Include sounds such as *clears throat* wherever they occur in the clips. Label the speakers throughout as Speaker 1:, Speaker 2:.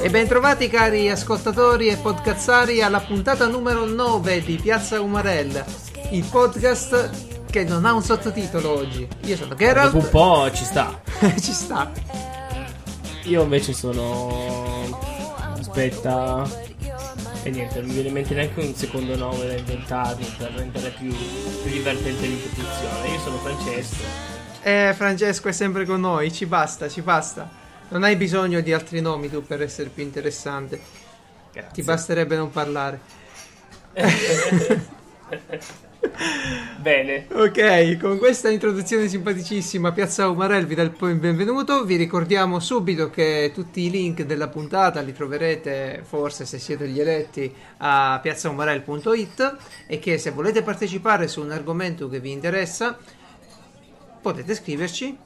Speaker 1: E bentrovati cari ascoltatori e podcazzari alla puntata numero 9 di Piazza Umarell, il podcast che non ha un sottotitolo oggi. Io sono Geralt.
Speaker 2: Dopo un po' ci sta. *laughs*
Speaker 1: Ci sta.
Speaker 2: Io invece sono. Aspetta. E niente, non mi viene in mente neanche un secondo nome da inventarmi per rendere più, più divertente l'introduzione. Io sono Francesco.
Speaker 1: Eh, Francesco è sempre con noi, ci basta, ci basta. Non hai bisogno di altri nomi tu per essere più interessante.
Speaker 2: Grazie.
Speaker 1: Ti basterebbe non parlare. *laughs* *laughs* *laughs*
Speaker 2: Bene.
Speaker 1: Ok, con questa introduzione simpaticissima Piazza Umarell vi dà il benvenuto. Vi ricordiamo subito che tutti i link della puntata li troverete, forse se siete gli eletti, a piazzaumarell.it e che se volete partecipare su un argomento che vi interessa potete scriverci.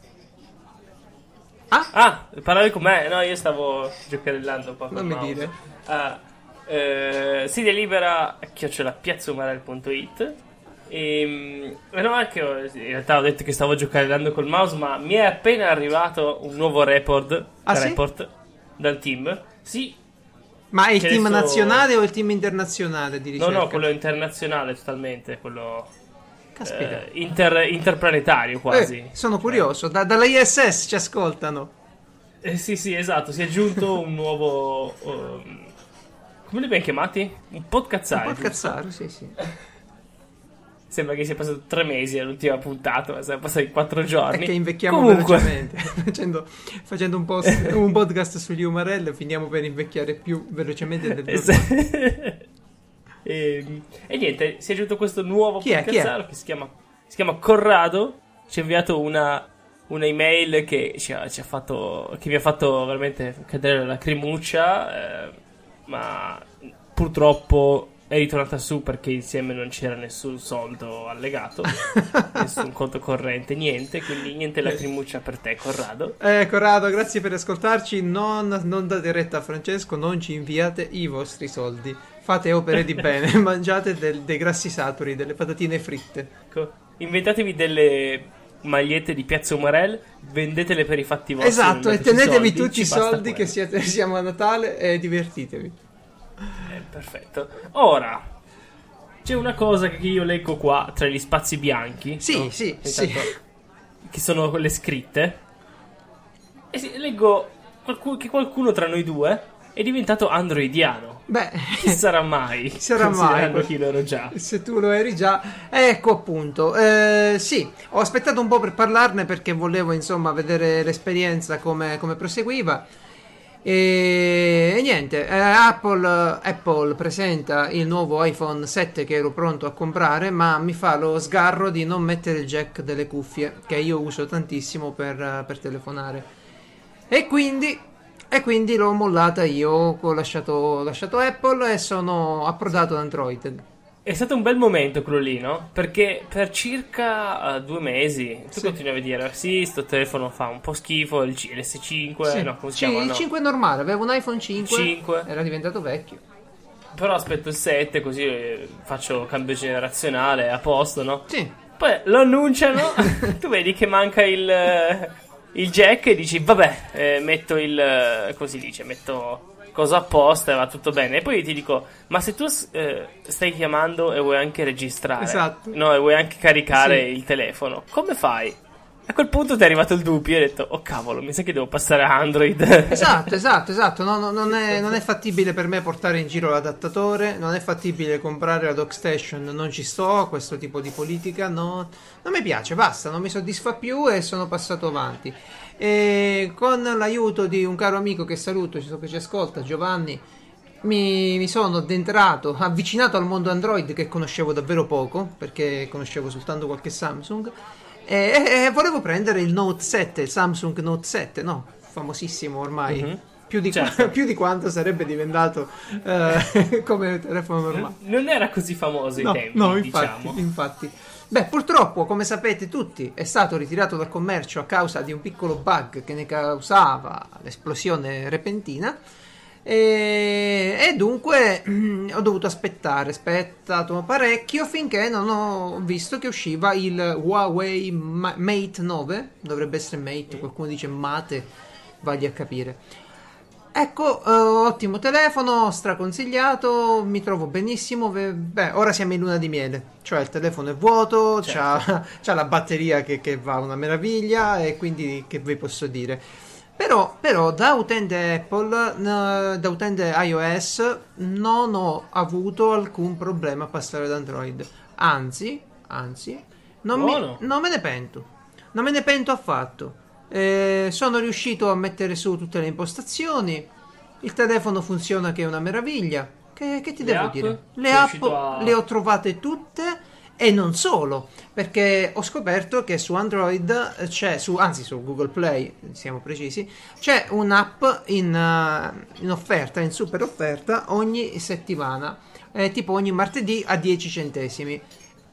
Speaker 1: Ah,
Speaker 2: Ah, parlare con me? No, io stavo giocherellando un po'
Speaker 1: Non mi
Speaker 2: mouse.
Speaker 1: dire.
Speaker 2: Ah, eh, si delibera a chiocciolapiazzaumarell.it e no, anche ho- in realtà ho detto che stavo giocherellando col mouse, ma mi è appena arrivato un nuovo report,
Speaker 1: Ah, sì?
Speaker 2: report dal team. Sì,
Speaker 1: ma è il
Speaker 2: Che
Speaker 1: team
Speaker 2: adesso-
Speaker 1: nazionale o il team internazionale di
Speaker 2: no,
Speaker 1: ricerca?
Speaker 2: no, quello internazionale totalmente, quello
Speaker 1: Caspita.
Speaker 2: eh, inter- interplanetario quasi.
Speaker 1: Eh, sono curioso, da- dalla ISS ci ascoltano.
Speaker 2: Eh, sì, sì, esatto, si è aggiunto un nuovo... um, come li abbiamo chiamati? Un podcazzare.
Speaker 1: Un po'
Speaker 2: giusto?
Speaker 1: cazzaro, sì, sì. *laughs*
Speaker 2: Sembra che sia passato tre mesi all'ultima puntata, ma siamo passati quattro giorni.
Speaker 1: che invecchiamo
Speaker 2: Comunque,
Speaker 1: velocemente. *laughs* facendo facendo un, post- un podcast sugli Umarell finiamo per invecchiare più velocemente del normale. *laughs*
Speaker 2: e, e niente, si è aggiunto questo nuovo
Speaker 1: Chi
Speaker 2: podcazzaro che si chiama, si chiama Corrado. Ci ha inviato una, una email che, ci ha, ci ha fatto, che mi ha fatto veramente cadere la lacrimuccia. eh, ma purtroppo è ritornata su perché insieme non c'era nessun soldo allegato, *laughs* nessun conto corrente, niente. Quindi niente lacrimuccia per te, Corrado.
Speaker 1: Eh, Corrado, grazie per ascoltarci. Non, non date retta a Francesco, non ci inviate i vostri soldi. Fate opere di bene, *laughs* mangiate del- dei grassi saturi, delle patatine fritte.
Speaker 2: Ecco, inventatevi delle magliette di Piazza Umarell, vendetele per i fatti vostri.
Speaker 1: esatto, e tenetevi
Speaker 2: soldi,
Speaker 1: tutti i soldi che
Speaker 2: quello.
Speaker 1: siete, siamo a Natale e divertitevi.
Speaker 2: Eh, perfetto. Ora, c'è una cosa che io leggo qua tra gli spazi bianchi.
Speaker 1: Sì,
Speaker 2: no?
Speaker 1: sì, sì.
Speaker 2: Che sono quelle scritte. E sì, leggo qualcu- che qualcuno tra noi due è diventato androidiano.
Speaker 1: Beh,
Speaker 2: Chi sarà mai? *laughs*
Speaker 1: Chi sarà mai?
Speaker 2: Chi lo ero già.
Speaker 1: Se tu lo eri già, ecco appunto. Eh, sì, ho aspettato un po' per parlarne perché volevo insomma vedere l'esperienza come, come proseguiva. E, e niente, eh, Apple, Apple presenta il nuovo iPhone 7 che ero pronto a comprare, ma mi fa lo sgarro di non mettere il jack delle cuffie che io uso tantissimo per, eh, per telefonare. E quindi, e quindi l'ho mollata io, ho lasciato, ho lasciato Apple e sono approdato ad Android.
Speaker 2: È stato un bel momento quello lì, no? Perché per circa eh, due mesi tu
Speaker 1: Sì.
Speaker 2: continuavi a dire: Sì, sto telefono fa un po' schifo. Il C- l'S5,
Speaker 1: Sì.
Speaker 2: no, come si
Speaker 1: Sì,
Speaker 2: chiama?
Speaker 1: il
Speaker 2: No.
Speaker 1: 5 è normale, avevo un iPhone 5,
Speaker 2: 5.
Speaker 1: era diventato vecchio.
Speaker 2: Però aspetto il 7, così eh, faccio cambio generazionale a posto, no?
Speaker 1: Sì,
Speaker 2: Poi lo annunciano, *laughs* tu vedi che manca il, il jack e dici: Vabbè, eh, metto il. eh, così dice, metto cosa apposta e va tutto bene. E poi ti dico: Ma se tu eh, stai chiamando e vuoi anche registrare,
Speaker 1: Esatto.
Speaker 2: no, e vuoi anche caricare
Speaker 1: Sì.
Speaker 2: il telefono, come fai? A quel punto ti è arrivato il dubbio e hai detto: Oh cavolo, mi sa che devo passare a Android. *laughs*
Speaker 1: esatto, esatto, esatto. No, no, non, è, non è fattibile per me portare in giro l'adattatore, non è fattibile comprare la dockstation, non ci sto questo tipo di politica, no, non mi piace, basta, non mi soddisfa più e sono passato avanti. E con l'aiuto di un caro amico che saluto, so che ci ascolta, Giovanni, mi, mi sono addentrato, avvicinato al mondo Android che conoscevo davvero poco, perché conoscevo soltanto qualche Samsung, e, e volevo prendere il Note 7, il Samsung Note 7, no? Famosissimo ormai.
Speaker 2: Mhm.
Speaker 1: Più, di
Speaker 2: Certo.
Speaker 1: qua- *laughs* più di quanto sarebbe diventato eh, *laughs* come telefono normale.
Speaker 2: non era così famoso
Speaker 1: No,
Speaker 2: ai tempi,
Speaker 1: no, infatti,
Speaker 2: diciamo.
Speaker 1: infatti. Beh, purtroppo, come sapete tutti, è stato ritirato dal commercio a causa di un piccolo bug che ne causava l'esplosione repentina. E, e dunque *clears throat* ho dovuto aspettare, aspettato parecchio finché non ho visto che usciva il Huawei Mate 9, dovrebbe essere Mate, qualcuno dice Mate, vagli a capire. Ecco, uh, ottimo telefono, straconsigliato, mi trovo benissimo. Beh, ora siamo in luna di miele, cioè il telefono è vuoto, certo. c'ha, *laughs* c'ha, la batteria che, che va una meraviglia e quindi che vi posso dire. Però, però, da utente Apple, da utente iOS, non ho avuto alcun problema a passare ad Android. Anzi, anzi, non, mi, non me ne pento. Non me ne pento affatto. Eh, sono riuscito a mettere su tutte le impostazioni. Il telefono funziona che è una meraviglia. Che, che ti le devo app? dire? Le app a... le ho trovate tutte e non solo, perché ho scoperto che su Android c'è, su, anzi su Google Play, siamo precisi, c'è un'app in, uh, in offerta, in super offerta ogni settimana, eh, tipo ogni martedì a 10 centesimi.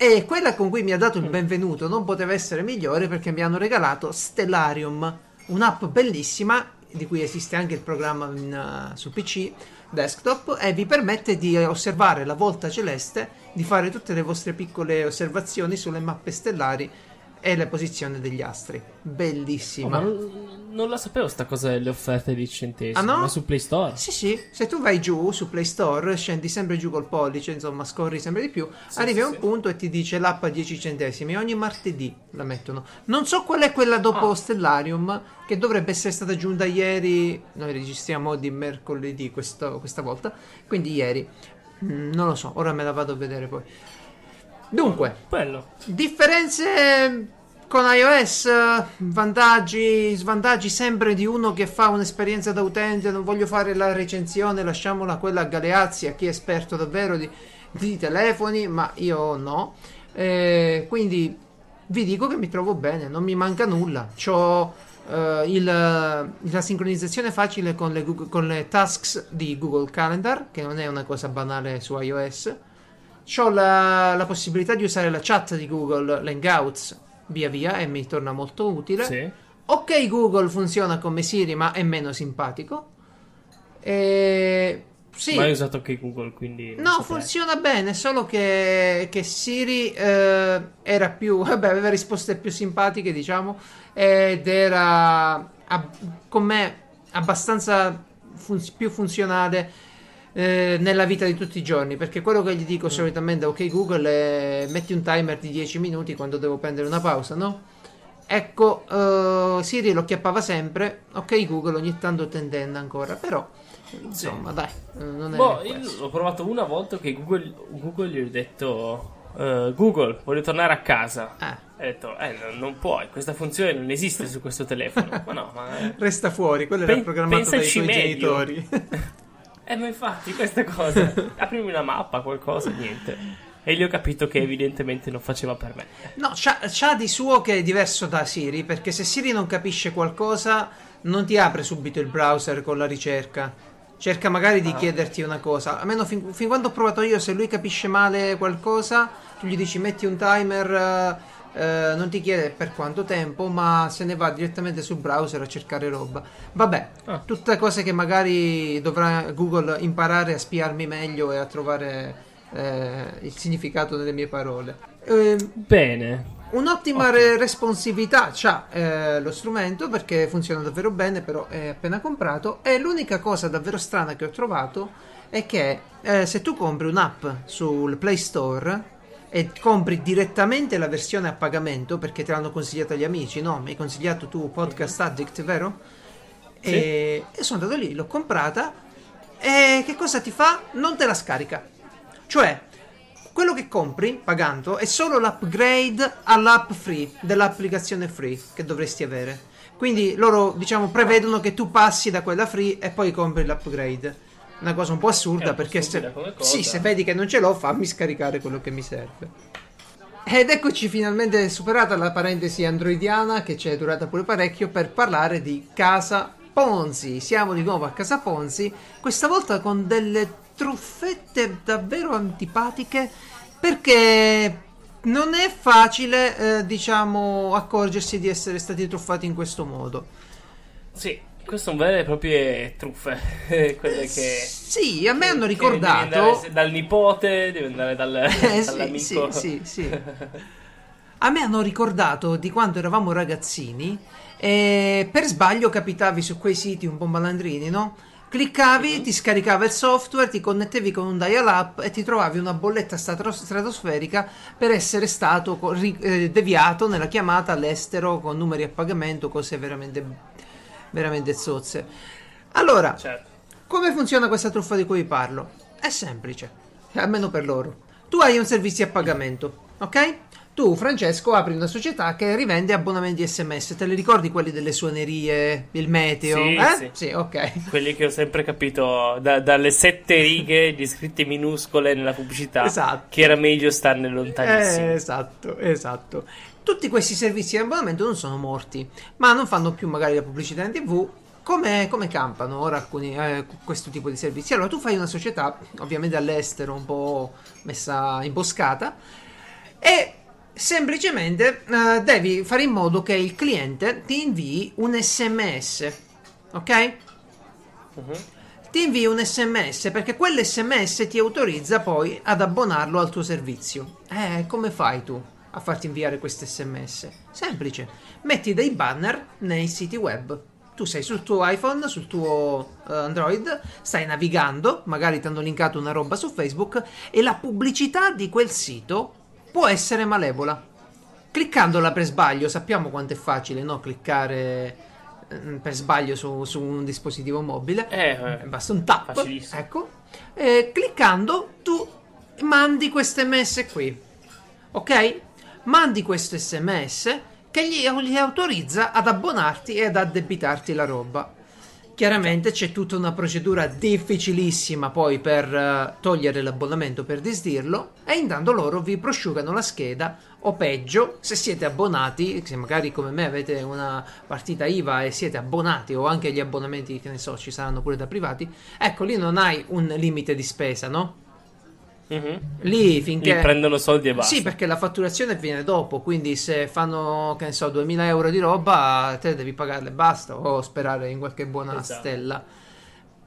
Speaker 1: E quella con cui mi ha dato il benvenuto non poteva essere migliore perché mi hanno regalato Stellarium, un'app bellissima di cui esiste anche il programma in, uh, su PC desktop e vi permette di osservare la volta celeste, di fare tutte le vostre piccole osservazioni sulle mappe stellari e le posizioni degli astri. Bellissima.
Speaker 2: Oh, non, la sapevo sta cosa delle offerte di centesimi.
Speaker 1: Ah no?
Speaker 2: Ma su Play Store?
Speaker 1: Sì, sì. Se tu vai giù su Play Store, scendi sempre giù col pollice, insomma, scorri sempre di più, sì, arrivi sì, a un sì. punto e ti dice l'app a 10 centesimi. Ogni martedì la mettono. Non so qual è quella dopo ah. Stellarium, che dovrebbe essere stata aggiunta ieri. Noi registriamo di mercoledì questo, questa volta, quindi ieri. Mm, non lo so, ora me la vado a vedere poi. Dunque,
Speaker 2: Bello.
Speaker 1: differenze con iOS, vantaggi, svantaggi sempre di uno che fa un'esperienza da utente, non voglio fare la recensione, lasciamola quella a Galeazzi, a chi è esperto davvero di, di telefoni, ma io no. Eh, quindi vi dico che mi trovo bene, non mi manca nulla. Ho eh, il, la sincronizzazione facile con le, Google, con le tasks di Google Calendar, che non è una cosa banale su iOS ho la, la, possibilità di usare la chat di Google Hangouts via via e mi torna molto utile.
Speaker 2: Sì.
Speaker 1: Ok, Google funziona come Siri, ma è meno simpatico. E... Sì.
Speaker 2: Ma hai usato ok Google, quindi...
Speaker 1: No, saprei. funziona bene, solo che, che Siri eh, era più... *laughs* Vabbè, aveva risposte più simpatiche, diciamo, ed era a, con me abbastanza fun- più funzionale eh, nella vita di tutti i giorni perché quello che gli dico solitamente ok Google è metti un timer di 10 minuti quando devo prendere una pausa no? ecco uh, Siri lo chiappava sempre ok Google ogni tanto tendendo ancora però insomma sì. dai non è
Speaker 2: boh, io l'ho provato una volta che Google, Google gli ho detto uh, Google voglio tornare a casa
Speaker 1: ah.
Speaker 2: ho detto eh, non puoi questa funzione non esiste su questo telefono *laughs* ma no ma...
Speaker 1: resta fuori quello era programmato dai tuoi meglio. genitori *laughs*
Speaker 2: Eh, ma infatti, queste cose. *laughs* Aprimi una mappa, qualcosa, niente. E gli ho capito che evidentemente non faceva per me.
Speaker 1: No, c'ha, c'ha, di suo che è diverso da Siri, perché se Siri non capisce qualcosa, non ti apre subito il browser con la ricerca. Cerca magari di ah. chiederti una cosa. Almeno fin, fin, quando ho provato io, se lui capisce male qualcosa, tu gli dici metti un timer. Uh, eh, non ti chiede per quanto tempo, ma se ne va direttamente sul browser a cercare roba. Vabbè, ah. tutte cose che magari dovrà Google imparare a spiarmi meglio e a trovare eh, il significato delle mie parole.
Speaker 2: Eh, Bene.
Speaker 1: Un'ottima re- responsività c'ha eh, lo strumento perché funziona davvero bene, però è appena comprato. E l'unica cosa davvero strana che ho trovato è che eh, se tu compri un'app sul Play Store e compri direttamente la versione a pagamento perché te l'hanno consigliata gli amici, no? Mi hai consigliato tu Podcast Addict, vero? Sì. E, e sono andato lì, l'ho comprata e che cosa ti fa? Non te la scarica. Cioè, quello che compri pagando è solo l'upgrade all'app free dell'applicazione free che dovresti avere. Quindi loro diciamo prevedono che tu passi da quella free e poi compri l'upgrade una cosa un po' assurda un perché se, sì, se vedi che non ce l'ho fammi scaricare quello che mi serve. Ed eccoci finalmente superata la parentesi androidiana che ci è durata pure parecchio per parlare di Casa Ponzi. Siamo di nuovo a Casa Ponzi, questa volta con delle truffette davvero antipatiche perché non è facile, eh, diciamo, accorgersi di essere stati truffati in questo modo.
Speaker 2: Sì, Queste sono vere e proprie truffe. *laughs* Quelle che.
Speaker 1: Sì, a me hanno ricordato.
Speaker 2: Dal nipote, devi andare dal,
Speaker 1: Eh,
Speaker 2: dall'amico.
Speaker 1: sì, sì, sì. *laughs* A me hanno ricordato di quando eravamo ragazzini e per sbaglio capitavi su quei siti un po' malandrini, no? Cliccavi,
Speaker 2: Mhm.
Speaker 1: ti scaricava il software, ti connettevi con un dial-up e ti trovavi una bolletta stratosferica per essere stato eh, deviato nella chiamata all'estero con numeri a pagamento, cose veramente, veramente zozze. Allora,
Speaker 2: Certo.
Speaker 1: come funziona questa truffa di cui vi parlo? È semplice, almeno per loro. Tu hai un servizio a pagamento, ok? Tu, Francesco, apri una società che rivende abbonamenti SMS. Te li ricordi quelli delle suonerie, il meteo?
Speaker 2: Sì,
Speaker 1: eh?
Speaker 2: sì.
Speaker 1: ok.
Speaker 2: Quelli che ho sempre capito da- dalle sette righe di scritte minuscole nella pubblicità.
Speaker 1: Esatto.
Speaker 2: Che era meglio starne lontanissimi.
Speaker 1: Eh, esatto, esatto. Tutti questi servizi di abbonamento non sono morti, ma non fanno più magari la pubblicità in tv. Come, come campano ora alcuni, eh, questo tipo di servizi? Allora, tu fai una società, ovviamente all'estero, un po' messa imboscata, e semplicemente eh, devi fare in modo che il cliente ti invii un sms, ok?
Speaker 2: Mhm.
Speaker 1: ti invia un sms perché quell'sms ti autorizza poi ad abbonarlo al tuo servizio. Eh, come fai tu a farti inviare questo sms? Semplice, metti dei banner nei siti web. Tu sei sul tuo iPhone, sul tuo eh, Android, stai navigando, magari ti hanno linkato una roba su Facebook e la pubblicità di quel sito può essere malevola. Cliccandola per sbaglio, sappiamo quanto è facile, no? Cliccare eh, per sbaglio su, su un dispositivo mobile.
Speaker 2: Eh, eh.
Speaker 1: Basta un tap, ecco. E cliccando tu mandi questo sms qui, ok? Mandi questo sms che gli, gli autorizza ad abbonarti e ad addebitarti la roba. Chiaramente c'è tutta una procedura difficilissima poi per eh, togliere l'abbonamento, per disdirlo, e intanto loro vi prosciugano la scheda, o peggio, se siete abbonati, se magari come me avete una partita IVA e siete abbonati, o anche gli abbonamenti, che ne so, ci saranno pure da privati, ecco lì non hai un limite di spesa, no?
Speaker 2: Mhm.
Speaker 1: Lì finché...
Speaker 2: Lì prendono soldi e basta.
Speaker 1: Sì, perché la fatturazione viene dopo, quindi se fanno, che ne so, 2000 euro di roba, te devi pagarle e basta, o sperare in qualche buona
Speaker 2: Esatto.
Speaker 1: stella.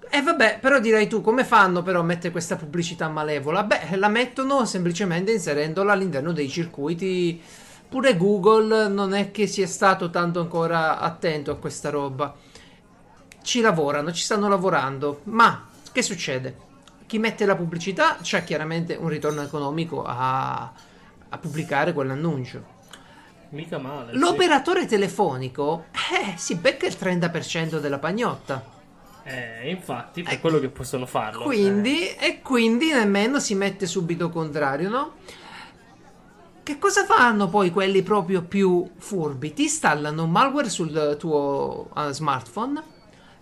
Speaker 1: E vabbè, però direi tu, come fanno però a mettere questa pubblicità malevola? Beh, la mettono semplicemente inserendola all'interno dei circuiti. Pure Google non è che sia stato tanto ancora attento a questa roba. Ci lavorano, ci stanno lavorando, ma che succede? Chi mette la pubblicità c'ha chiaramente un ritorno economico a, a pubblicare quell'annuncio.
Speaker 2: Mica male. sì.
Speaker 1: L'operatore telefonico eh, si becca il 30% della pagnotta.
Speaker 2: Eh, infatti, per
Speaker 1: Eh,
Speaker 2: quello che possono farlo.
Speaker 1: Quindi,
Speaker 2: eh.
Speaker 1: e quindi nemmeno si mette subito contrario, no? Che cosa fanno poi quelli proprio più furbi? Ti installano un malware sul tuo eh, smartphone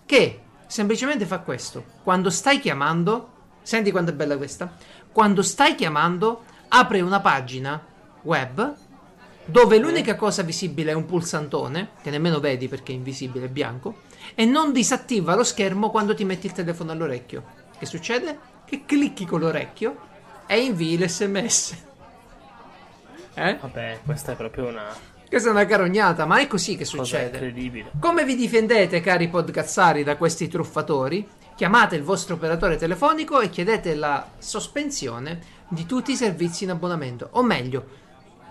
Speaker 1: che semplicemente fa questo. Quando stai chiamando, senti quanto è bella questa? Quando stai chiamando, apre una pagina web dove l'unica cosa visibile è un pulsantone, che nemmeno vedi perché è invisibile, è bianco, e non disattiva lo schermo quando ti metti il telefono all'orecchio. Che succede? Che clicchi con l'orecchio e invii l'SMS. Eh?
Speaker 2: Vabbè, questa è proprio una
Speaker 1: Questa è una carognata, ma è così che
Speaker 2: cosa
Speaker 1: succede.
Speaker 2: incredibile.
Speaker 1: Come vi difendete, cari podcazzari, da questi truffatori? Chiamate il vostro operatore telefonico e chiedete la sospensione di tutti i servizi in abbonamento. O meglio,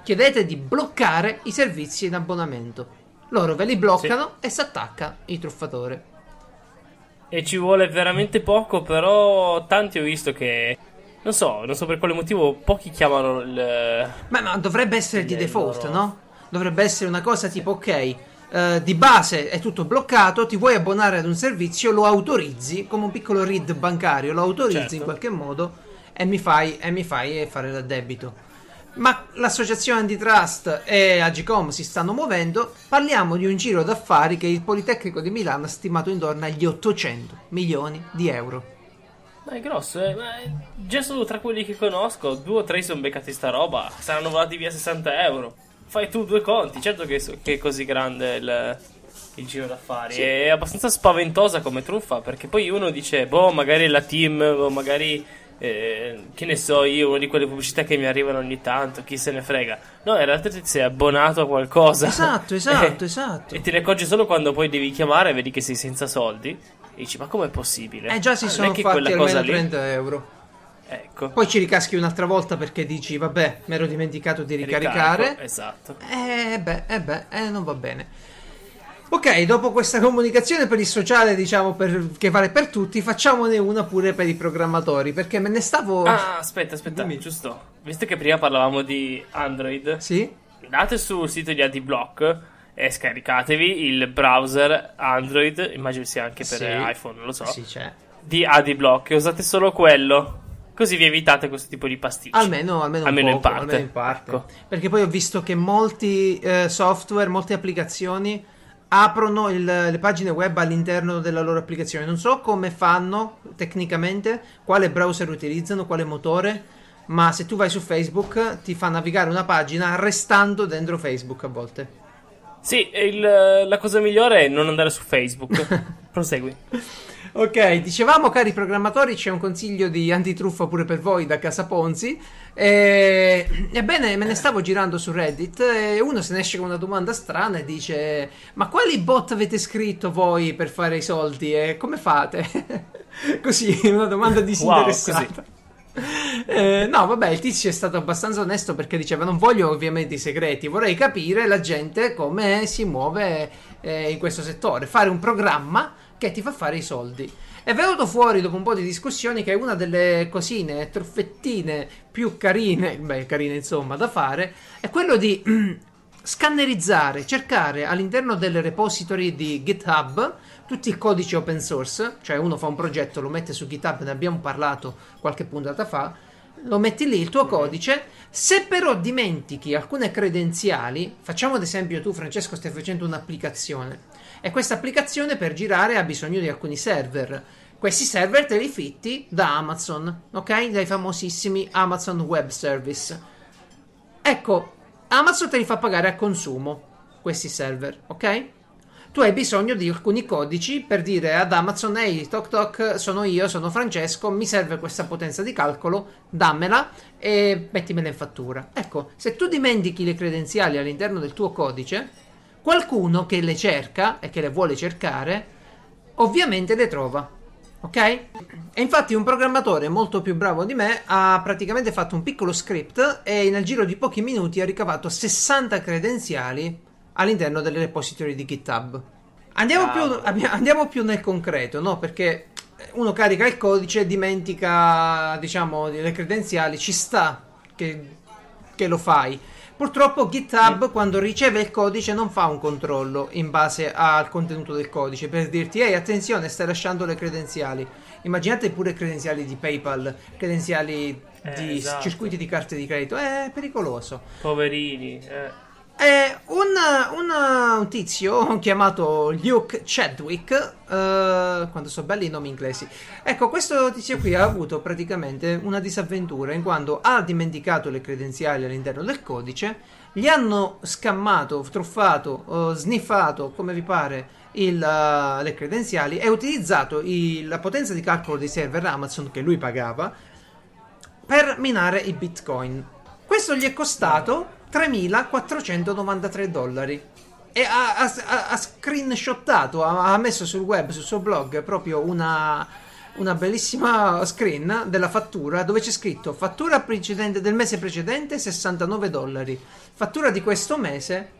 Speaker 1: chiedete di bloccare i servizi in abbonamento. Loro ve li bloccano e si attacca il truffatore.
Speaker 2: E ci vuole veramente poco, però tanti ho visto che... Non so, non so per quale motivo pochi chiamano il...
Speaker 1: Ma, ma dovrebbe essere di default,
Speaker 2: loro-
Speaker 1: no? Dovrebbe essere una cosa tipo, ok, eh, di base è tutto bloccato, ti vuoi abbonare ad un servizio, lo autorizzi, come un piccolo read bancario, lo autorizzi
Speaker 2: Certo.
Speaker 1: in qualche modo e mi fai, e mi fai fare l'addebito. Ma l'associazione antitrust e Agicom si stanno muovendo, parliamo di un giro d'affari che il Politecnico di Milano ha stimato intorno agli 800 milioni di euro.
Speaker 2: Ma è grosso, eh. Ma è- già solo tra quelli che conosco, due o tre sono beccati sta roba. Saranno volati via 60 euro. Fai tu due conti. Certo che, che è così grande il, il giro d'affari. È abbastanza spaventosa come truffa. Perché poi uno dice, boh, magari la team, o magari eh, che ne so io, una di quelle pubblicità che mi arrivano ogni tanto, chi se ne frega. No, in realtà ti sei abbonato a qualcosa.
Speaker 1: Esatto, *laughs* esatto, esatto.
Speaker 2: E te ne accorgi solo quando poi devi chiamare e vedi che sei senza soldi. E dici, ma com'è possibile?
Speaker 1: Eh già si
Speaker 2: Ah,
Speaker 1: sono fatti almeno
Speaker 2: lì-
Speaker 1: 30 euro.
Speaker 2: Ecco.
Speaker 1: Poi ci ricaschi un'altra volta perché dici, vabbè, mi ero dimenticato di ricaricare.
Speaker 2: Ricarico, Esatto.
Speaker 1: Eh beh, eh beh, eh, non va bene. Ok, dopo questa comunicazione per il sociale, diciamo, per- che vale per tutti, facciamone una pure per i programmatori, perché me ne stavo...
Speaker 2: Ah, aspetta, aspetta,
Speaker 1: Dimmi.
Speaker 2: giusto. Visto che prima parlavamo di Android,
Speaker 1: Sì?
Speaker 2: andate sul sito di AdiBlock e scaricatevi il browser Android, immagino sia anche per
Speaker 1: Sì.
Speaker 2: iPhone, non lo so,
Speaker 1: Sì, c'è.
Speaker 2: di AdiBlock e usate solo quello. Così vi evitate questo tipo di pasticci.
Speaker 1: Almeno, almeno,
Speaker 2: Almeno in
Speaker 1: poco,
Speaker 2: parte.
Speaker 1: almeno in parte.
Speaker 2: Ecco.
Speaker 1: Perché poi ho visto che molti eh, software, molte applicazioni aprono il- le pagine web all'interno della loro applicazione. Non so come fanno tecnicamente, quale browser utilizzano, quale motore, ma se tu vai su Facebook ti fa navigare una pagina restando dentro Facebook a volte.
Speaker 2: Sì, il- la cosa migliore è non andare su Facebook. *laughs* Prosegui.
Speaker 1: Ok, dicevamo cari programmatori, c'è un consiglio di antitruffa pure per voi da Casa Ponzi. E... Ebbene, me ne stavo girando su Reddit e uno se ne esce con una domanda strana e dice: Ma quali bot avete scritto voi per fare i soldi e come fate? *laughs* così, una domanda disinteressata. *laughs* Eh, no, vabbè, il tizio è stato abbastanza onesto perché diceva: Non voglio ovviamente i segreti, vorrei capire la gente come si muove eh, in questo settore. Fare un programma che ti fa fare i soldi. È venuto fuori dopo un po' di discussioni che una delle cosine, truffettine più carine, beh, carine insomma, da fare è quello di scannerizzare, cercare all'interno delle repository di GitHub tutti i codici open source, cioè uno fa un progetto, lo mette su GitHub, ne abbiamo parlato qualche puntata fa, lo metti lì il tuo codice, se però dimentichi alcune credenziali, facciamo ad esempio tu Francesco stai facendo un'applicazione e questa applicazione per girare ha bisogno di alcuni server. Questi server te li fitti da Amazon, ok? Dai famosissimi Amazon Web Service. Ecco, Amazon te li fa pagare a consumo questi server, ok? Tu hai bisogno di alcuni codici per dire ad Amazon: Ehi, toc toc, sono io, sono Francesco, mi serve questa potenza di calcolo, dammela e mettimela in fattura. Ecco, se tu dimentichi le credenziali all'interno del tuo codice, qualcuno che le cerca e che le vuole cercare, ovviamente le trova. Ok? E infatti un programmatore molto più bravo di me ha praticamente fatto un piccolo script e nel giro di pochi minuti ha ricavato 60 credenziali all'interno delle repository di GitHub. Andiamo, più,
Speaker 2: Cavolo.
Speaker 1: abbi- andiamo più nel concreto, no? Perché uno carica il codice, dimentica, diciamo, le credenziali, ci sta che, che lo fai. Purtroppo GitHub quando riceve il codice non fa un controllo in base al contenuto del codice per dirti ehi attenzione stai lasciando le credenziali. Immaginate pure credenziali di PayPal, credenziali
Speaker 2: Eh,
Speaker 1: di
Speaker 2: esatto.
Speaker 1: circuiti di carte di credito, è pericoloso.
Speaker 2: Poverini. eh.
Speaker 1: Eh, un, un- un tizio chiamato Luke Chadwick, eh, quando so belli i nomi inglesi, ecco, questo tizio qui ha avuto praticamente una disavventura in quanto ha dimenticato le credenziali all'interno del codice, gli hanno scammato, truffato, eh, sniffato, come vi pare, il, eh, le credenziali e utilizzato il- la potenza di calcolo dei server Amazon che lui pagava per minare i bitcoin. Questo gli è costato 3.493 dollari. E ha, ha, ha- screenshottato, ha, ha messo sul web, sul suo blog, proprio una, una bellissima screen della fattura dove c'è scritto fattura precedente del mese precedente 69 dollari, fattura di questo mese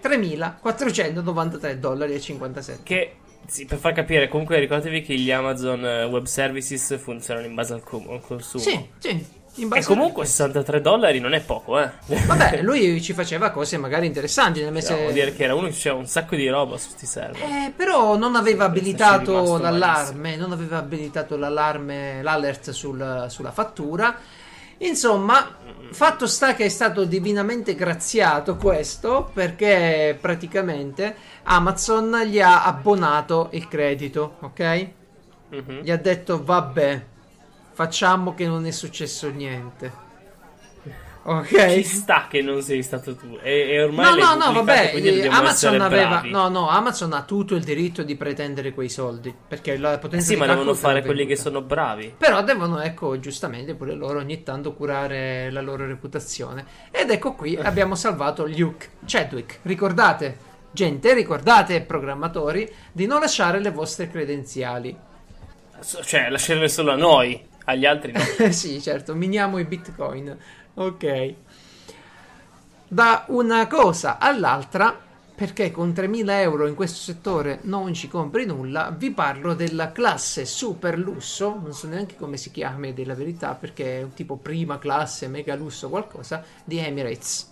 Speaker 1: 3.493 dollari e 57.
Speaker 2: Che, sì, per far capire, comunque ricordatevi che gli Amazon eh, Web Services funzionano in base al, com- al consumo.
Speaker 1: Sì, sì.
Speaker 2: E comunque 63 dollari non è poco, eh.
Speaker 1: Vabbè, *laughs* lui ci faceva cose magari interessanti nel mese.
Speaker 2: No, vuol dire che era uno che c'era un sacco di roba su sti server.
Speaker 1: Eh, però non aveva
Speaker 2: è
Speaker 1: abilitato l'allarme, non aveva abilitato l'allarme, l'alert sul- sulla fattura. Insomma, fatto sta che è stato divinamente graziato questo perché praticamente Amazon gli ha abbonato il credito, ok?
Speaker 2: Mhm.
Speaker 1: Gli ha detto vabbè, facciamo che non è successo niente. Ok.
Speaker 2: Ci sta che non sei stato tu. E, e ormai
Speaker 1: No, no, no, vabbè, eh, Amazon aveva no, no, Amazon ha tutto il diritto di pretendere quei soldi, perché la
Speaker 2: Eh
Speaker 1: potenza
Speaker 2: sì,
Speaker 1: di
Speaker 2: ma devono fare quelli che sono bravi.
Speaker 1: Però devono, ecco, giustamente pure loro ogni tanto curare la loro reputazione. Ed ecco qui abbiamo salvato Luke Chadwick. Ricordate, gente, ricordate, programmatori, di non lasciare le vostre credenziali.
Speaker 2: Cioè, lasciarle solo a noi, agli altri no. *laughs*
Speaker 1: Sì, certo, miniamo i bitcoin. Ok. Da una cosa all'altra, perché con 3.000 euro in questo settore non ci compri nulla, vi parlo della classe super lusso, non so neanche come si chiami della verità, perché è un tipo prima classe, mega lusso qualcosa, di Emirates.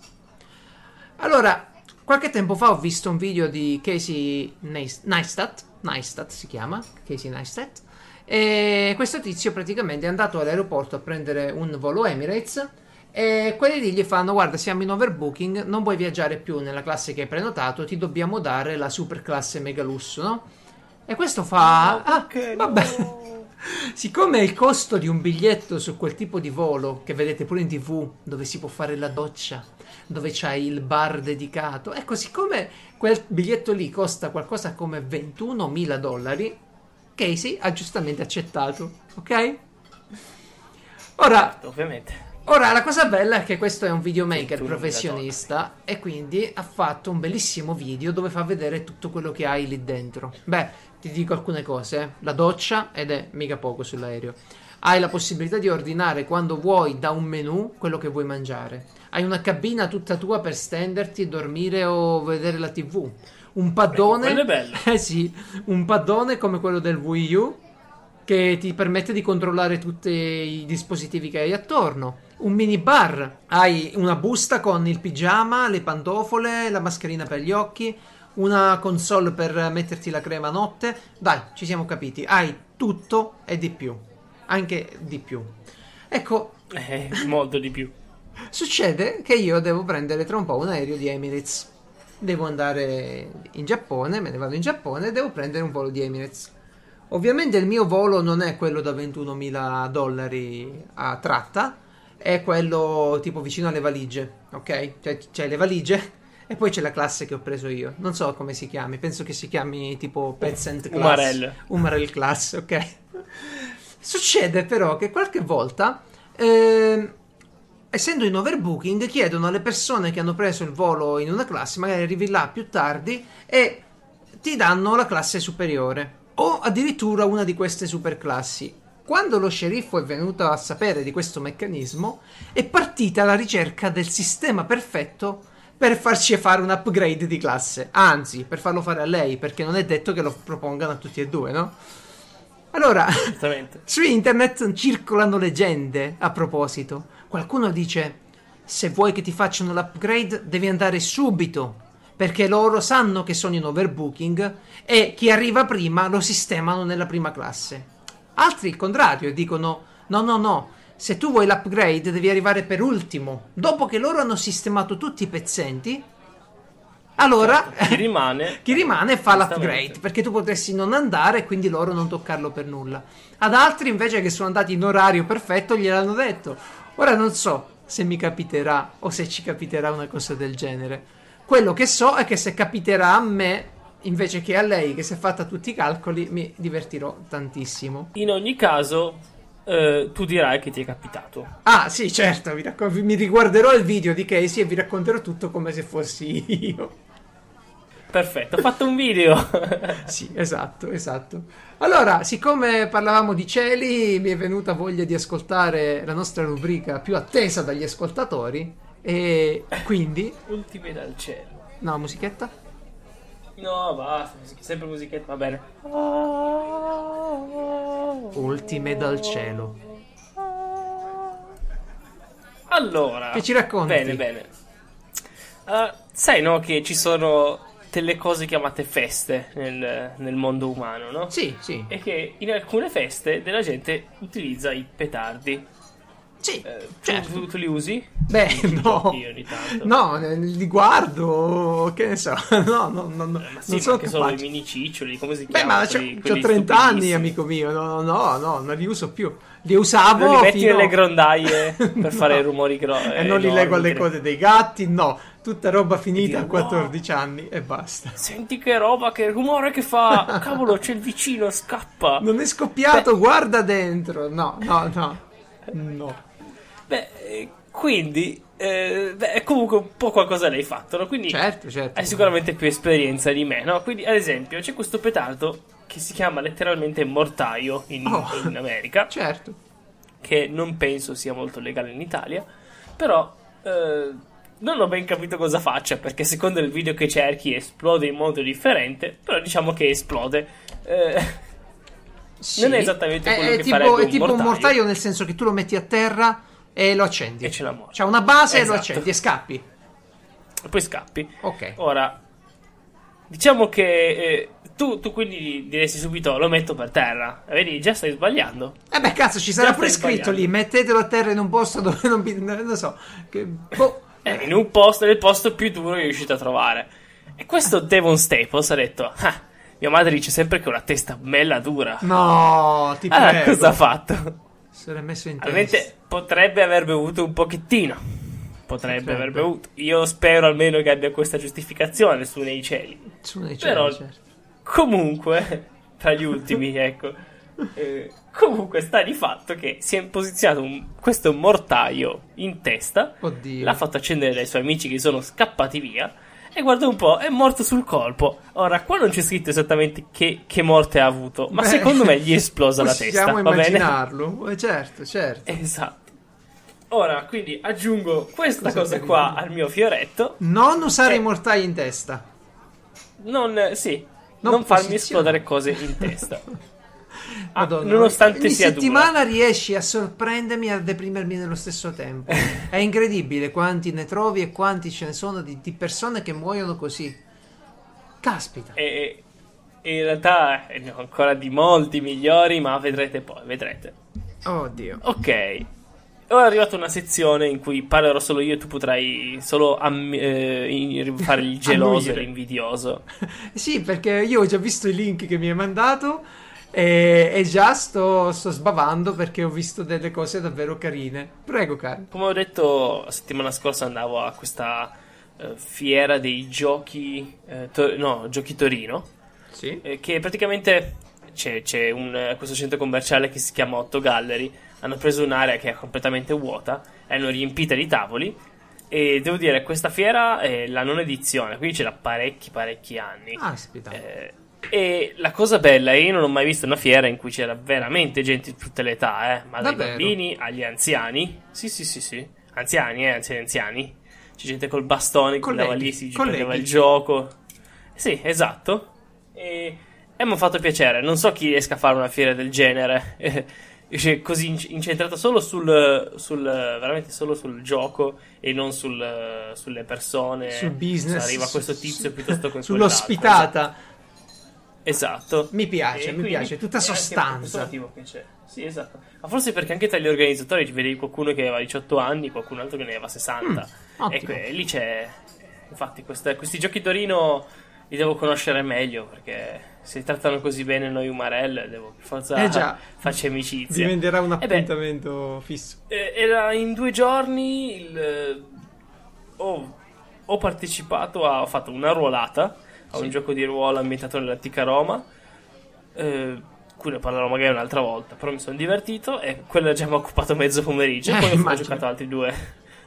Speaker 1: Allora, qualche tempo fa ho visto un video di Casey Neis- Neistat, Neistat si chiama, Casey Neistat, e questo tizio praticamente è andato all'aeroporto a prendere un volo Emirates e quelli lì gli fanno guarda siamo in overbooking, non puoi viaggiare più nella classe che hai prenotato, ti dobbiamo dare la super classe mega lusso, no? E questo fa... ah, vabbè. *laughs* Siccome il costo di un biglietto su quel tipo di volo che vedete pure in tv, dove si può fare la doccia, dove c'hai il bar dedicato, ecco, siccome quel biglietto lì costa qualcosa come 21.000 dollari, Casey ha giustamente accettato, ok? Ora,
Speaker 2: Ovviamente.
Speaker 1: Ora, la cosa bella è che questo è un videomaker
Speaker 2: 21.000
Speaker 1: professionista e quindi ha fatto un bellissimo video dove fa vedere tutto quello che hai lì dentro. Beh, ti dico alcune cose. eh. La doccia, ed è mica poco sull'aereo. Hai la possibilità di ordinare quando vuoi da un menu quello che vuoi mangiare. Hai una cabina tutta tua per stenderti, dormire o vedere la tv. Un paddone...
Speaker 2: quello è bello. *laughs*
Speaker 1: Eh sì, un paddone come quello del Wii U che ti permette di controllare tutti i dispositivi che hai attorno. Un mini bar, hai una busta con il pigiama, le pantofole, la mascherina per gli occhi, una console per metterti la crema a notte. Dai, ci siamo capiti, hai tutto e di più, anche di più. Ecco,
Speaker 2: Eh, molto di più.
Speaker 1: Succede che io devo prendere tra un po' un aereo di Emirates. Devo andare in Giappone, me ne vado in Giappone e devo prendere un volo di Emirates. Ovviamente il mio volo non è quello da 21.000 dollari a tratta, è quello tipo vicino alle valigie, ok? Cioè c'è le valigie e poi c'è la classe che ho preso io. Non so come si chiami, penso che si chiami tipo Peasant Class.
Speaker 2: Umarell.
Speaker 1: Umarell Class, ok? Succede però che qualche volta, ehm, essendo in overbooking, chiedono alle persone che hanno preso il volo in una classe, magari arrivi là più tardi, e ti danno la classe superiore o addirittura una di queste superclassi. Quando lo sceriffo è venuto a sapere di questo meccanismo, è partita la ricerca del sistema perfetto per farci fare un upgrade di classe. Anzi, per farlo fare a lei, perché non è detto che lo propongano a tutti e due, no? Allora, *laughs* su internet circolano leggende a proposito. Qualcuno dice: Se vuoi che ti facciano l'upgrade, devi andare subito. Perché loro sanno che sono in overbooking e chi arriva prima lo sistemano nella prima classe. Altri il contrario dicono: No, no, no. Se tu vuoi l'upgrade, devi arrivare per ultimo. Dopo che loro hanno sistemato tutti i pezzenti, allora
Speaker 2: Chi rimane? *laughs*
Speaker 1: chi rimane fa l'upgrade perché tu potresti non andare e quindi loro non toccarlo per nulla. Ad altri invece che sono andati in orario perfetto gliel'hanno detto. Ora non so se mi capiterà o se ci capiterà una cosa del genere. Quello che so è che se capiterà a me invece che a lei che si è fatta tutti i calcoli mi divertirò tantissimo.
Speaker 2: In ogni caso, eh, tu dirai che ti è capitato.
Speaker 1: Ah sì certo, vi raccon- mi riguarderò il video di Casey e vi racconterò tutto come se fossi *laughs* io.
Speaker 2: Perfetto, ho fatto un video. *laughs*
Speaker 1: Sì, esatto, esatto. Allora, siccome parlavamo di cieli, mi è venuta voglia di ascoltare la nostra rubrica più attesa dagli ascoltatori e quindi...
Speaker 2: Ultime dal cielo.
Speaker 1: No, musichetta?
Speaker 2: No, basta, sempre musichetta, va bene.
Speaker 1: Ultime dal cielo.
Speaker 2: Allora,
Speaker 1: Che ci racconti?
Speaker 2: Bene, bene. Uh, sai, no, che ci sono delle cose chiamate feste nel, nel mondo umano, no?
Speaker 1: Sì, sì.
Speaker 2: E che in alcune feste della gente utilizza i petardi.
Speaker 1: Sì,
Speaker 2: Eh,
Speaker 1: certo.
Speaker 2: tu, tu li usi?
Speaker 1: Beh, no. No, eh, li guardo, che ne so. *laughs* No, no, no, no,
Speaker 2: Eh, Ma sì,
Speaker 1: non
Speaker 2: ma
Speaker 1: sono
Speaker 2: che sono i mini ciccioli, come si
Speaker 1: Beh,
Speaker 2: chiamano?
Speaker 1: ma c'ho,
Speaker 2: quelli-
Speaker 1: c'ho
Speaker 2: quelli
Speaker 1: 30 anni, amico mio. No, no, no, non li uso più. Li usavo
Speaker 2: Non li metti
Speaker 1: fino...
Speaker 2: nelle grondaie *laughs* per
Speaker 1: No.
Speaker 2: fare rumori gro-
Speaker 1: E non li leggo alle code dei gatti, no. Tutta roba finita a
Speaker 2: Dio,
Speaker 1: 14 anni e basta.
Speaker 2: Senti che roba, che rumore che fa! Cavolo, c'è il vicino, scappa!
Speaker 1: Non è scoppiato, guarda dentro. No, no, no. No.
Speaker 2: Beh, eh, quindi, eh, beh, comunque un po' qualcosa l'hai fatto, no? Quindi
Speaker 1: Certo, certo.
Speaker 2: hai sicuramente più esperienza di me, no? Quindi, ad esempio, c'è questo petardo che si chiama letteralmente mortaio in,
Speaker 1: Oh.
Speaker 2: in America,
Speaker 1: Certo.
Speaker 2: che non penso sia molto legale in Italia, però eh, non ho ben capito cosa faccia, perché secondo il video che cerchi esplode in modo differente, però diciamo che esplode. Eh,
Speaker 1: Sì. *laughs*
Speaker 2: Non è esattamente quello
Speaker 1: è
Speaker 2: che
Speaker 1: tipo,
Speaker 2: farebbe
Speaker 1: È
Speaker 2: un
Speaker 1: tipo un
Speaker 2: mortaio.
Speaker 1: mortaio nel senso che tu lo metti a terra e lo accendi.
Speaker 2: e ce la morte.
Speaker 1: C'ha una base e lo
Speaker 2: Esatto.
Speaker 1: accendi e scappi.
Speaker 2: E poi scappi.
Speaker 1: Ok.
Speaker 2: Ora, diciamo che eh, tu, tu quindi diresti subito lo metto per terra. Vedi, già stai sbagliando.
Speaker 1: E beh, cazzo, ci sarà
Speaker 2: Già
Speaker 1: pure scritto lì: mettetelo a terra in un posto dove non. Non lo so. Che, boh.
Speaker 2: Eh, in un posto, nel posto più duro che riuscite a trovare. E questo Devon Staples ha detto: Ah, mia madre dice sempre che ho la testa bella dura.
Speaker 1: No, ti
Speaker 2: Allora,
Speaker 1: prego.
Speaker 2: cosa ha fatto?
Speaker 1: Se l'è messo in testa.
Speaker 2: Ovviamente potrebbe aver bevuto un pochettino. Potrebbe aver bevuto. Io spero almeno che abbia questa giustificazione su nei cieli.
Speaker 1: Su nei
Speaker 2: Però-
Speaker 1: cieli, certo.
Speaker 2: Comunque, tra gli ultimi, *laughs* ecco. Eh, comunque sta di fatto che si è posizionato un- questo mortaio in testa.
Speaker 1: Oddio.
Speaker 2: L'ha fatto accendere dai suoi amici che sono scappati via. E guarda un po', è morto sul colpo. Ora, qua non c'è scritto esattamente che, che morte ha avuto, ma
Speaker 1: Beh,
Speaker 2: secondo me gli è esplosa la testa.
Speaker 1: Possiamo immaginarlo. Eh, certo, certo.
Speaker 2: Esatto. Ora, quindi aggiungo questa
Speaker 1: Cosa
Speaker 2: cosa qua al mio fioretto.
Speaker 1: Non usare i mortai in testa.
Speaker 2: Non, eh, sì,
Speaker 1: Non
Speaker 2: non, farmi esplodere cose in testa. *laughs* Ah,
Speaker 1: Madonna,
Speaker 2: nonostante
Speaker 1: ogni
Speaker 2: sia
Speaker 1: settimana riesci a sorprendermi e a deprimermi nello stesso tempo. *laughs* È incredibile quanti ne trovi e quanti ce ne sono di, di persone che muoiono così. Caspita.
Speaker 2: E, in realtà ne ho ancora di molti migliori, ma vedrete poi, vedrete.
Speaker 1: Oddio.
Speaker 2: Ok. Ora è arrivata una sezione in cui parlerò solo io e tu potrai solo am- eh, fare il *laughs* geloso e l'invidioso. *laughs*
Speaker 1: Sì, perché io ho già visto i link che mi hai mandato e, e già sto, sto sbavando perché ho visto delle cose davvero carine. Prego, caro.
Speaker 2: Come ho detto la settimana scorsa andavo a questa eh, fiera dei giochi, eh, to- no, giochi Torino,
Speaker 1: Sì.
Speaker 2: eh, che praticamente c'è, c'è un, questo centro commerciale che si chiama Otto Gallery, hanno preso un'area che è completamente vuota, l'hanno riempita di tavoli e devo dire questa fiera è la non edizione, quindi c'è da parecchi parecchi anni.
Speaker 1: Aspetta.
Speaker 2: Eh, e la cosa bella è che io non ho mai visto una fiera in cui c'era veramente gente di tutte le età, eh, ma dai
Speaker 1: Davvero?
Speaker 2: bambini agli anziani. Sì, sì, sì, sì. Anziani, eh, anziani, anziani. C'è gente col bastone che andava lì, si prendeva il gioco. Sì, esatto. E, e mi ha fatto piacere. Non so chi riesca a fare una fiera del genere. *laughs* cioè, così inc- incentrata solo sul, sul veramente solo sul gioco e non sul, sulle persone.
Speaker 1: Sul business.
Speaker 2: Arriva questo tizio piuttosto che *laughs*
Speaker 1: Sull'ospitata.
Speaker 2: Esatto.
Speaker 1: Mi piace,
Speaker 2: E
Speaker 1: mi piace, tutta sostanza.
Speaker 2: Sì, esatto. Ma forse perché anche tra gli organizzatori ci vedevi qualcuno che aveva 18 anni, qualcun altro che ne aveva 60.
Speaker 1: Mm,
Speaker 2: ecco, e lì c'è. Infatti, questa- questi giochi Torino li devo conoscere meglio perché se trattano così bene noi Umarell, devo per forza
Speaker 1: Eh già.
Speaker 2: farci amicizia.
Speaker 1: Diventerà un
Speaker 2: Eh beh,
Speaker 1: appuntamento fisso.
Speaker 2: eh, era in due giorni. il- ho, ho partecipato a. Ho fatto una ruolata a un
Speaker 1: Sì.
Speaker 2: gioco di ruolo ambientato nell'antica Roma. Eh, cui ne parlerò magari un'altra volta. Però mi sono divertito e quello già mi ha occupato mezzo pomeriggio.
Speaker 1: Eh,
Speaker 2: E poi ho
Speaker 1: immagino.
Speaker 2: giocato altri due,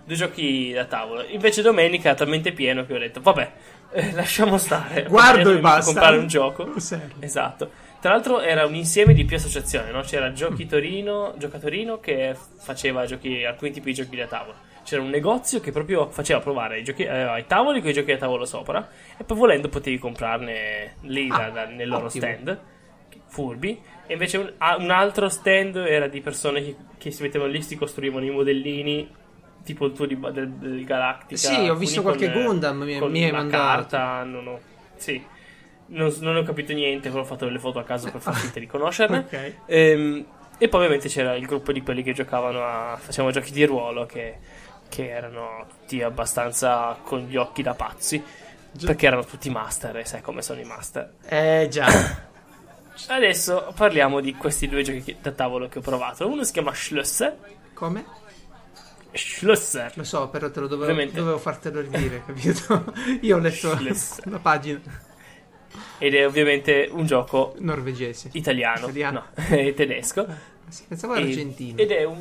Speaker 2: due giochi da tavolo. Invece domenica era talmente pieno che ho detto: Vabbè, eh, lasciamo stare. *laughs*
Speaker 1: Guardo e basta.
Speaker 2: comprare un gioco. *laughs*
Speaker 1: Serio.
Speaker 2: Esatto. Tra l'altro era un insieme di più associazioni, no? C'era Giochi Torino, Gioca Torino che faceva giochi, alcuni tipi di giochi da tavolo. C'era un negozio che proprio faceva provare i giochi, eh, ai tavoli con i giochi da tavolo sopra e poi volendo potevi comprarne lì da-
Speaker 1: Ah,
Speaker 2: da- nel loro
Speaker 1: ottimo.
Speaker 2: stand, furbi. E invece un, ah, un altro stand era di persone che, che si mettevano lì, si costruivano i modellini, tipo il tuo di, del, del Galactica.
Speaker 1: Sì, ho visto
Speaker 2: con,
Speaker 1: qualche
Speaker 2: eh,
Speaker 1: Gundam, mi-
Speaker 2: con
Speaker 1: mi hai mandato.
Speaker 2: carta, non ho... Sì. Non, non ho capito niente, però ho fatto delle foto a caso per far finta di conoscerne. *laughs*
Speaker 1: Ok.
Speaker 2: Ehm, E poi ovviamente c'era il gruppo di quelli che giocavano a... facevano giochi di ruolo che, che erano tutti abbastanza con gli occhi da pazzi. Perché erano tutti master e sai come sono i master.
Speaker 1: Eh già. *coughs*
Speaker 2: Adesso parliamo di questi due giochi da tavolo che ho provato. Uno si chiama Schlösser.
Speaker 1: Come?
Speaker 2: Schlösser.
Speaker 1: Lo so, però te lo dovevo,
Speaker 2: Ovviamente.
Speaker 1: dovevo fartelo ridire, *laughs* capito? Io ho letto
Speaker 2: Schlösser.
Speaker 1: la pagina
Speaker 2: Ed è ovviamente un gioco
Speaker 1: norvegese.
Speaker 2: italiano.
Speaker 1: Italiano.
Speaker 2: No, *laughs* è tedesco.
Speaker 1: Sì, Pensavo
Speaker 2: E-
Speaker 1: argentino.
Speaker 2: Ed è un.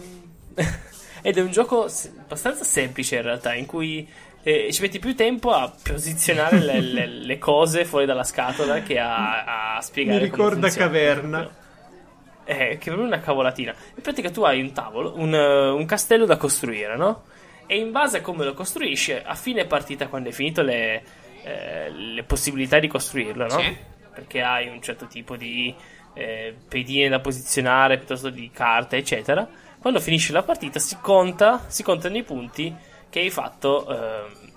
Speaker 2: *laughs* ed è un gioco se- abbastanza semplice in realtà, in cui eh, ci metti più tempo a posizionare le, *laughs* le- le cose fuori dalla scatola che a, a spiegare.
Speaker 1: Mi ricorda. Caverna.
Speaker 2: Eh, che è proprio una cavolatina. In pratica tu hai un tavolo, un, un castello da costruire, no? E in base a come lo costruisci, a fine partita, quando hai finito le, eh, le possibilità di costruirlo, no?
Speaker 1: Sì.
Speaker 2: Perché hai un certo tipo di eh, pedine da posizionare, piuttosto di carte, eccetera. Quando finisce la partita si conta, si contano i punti che hai fatto ehm,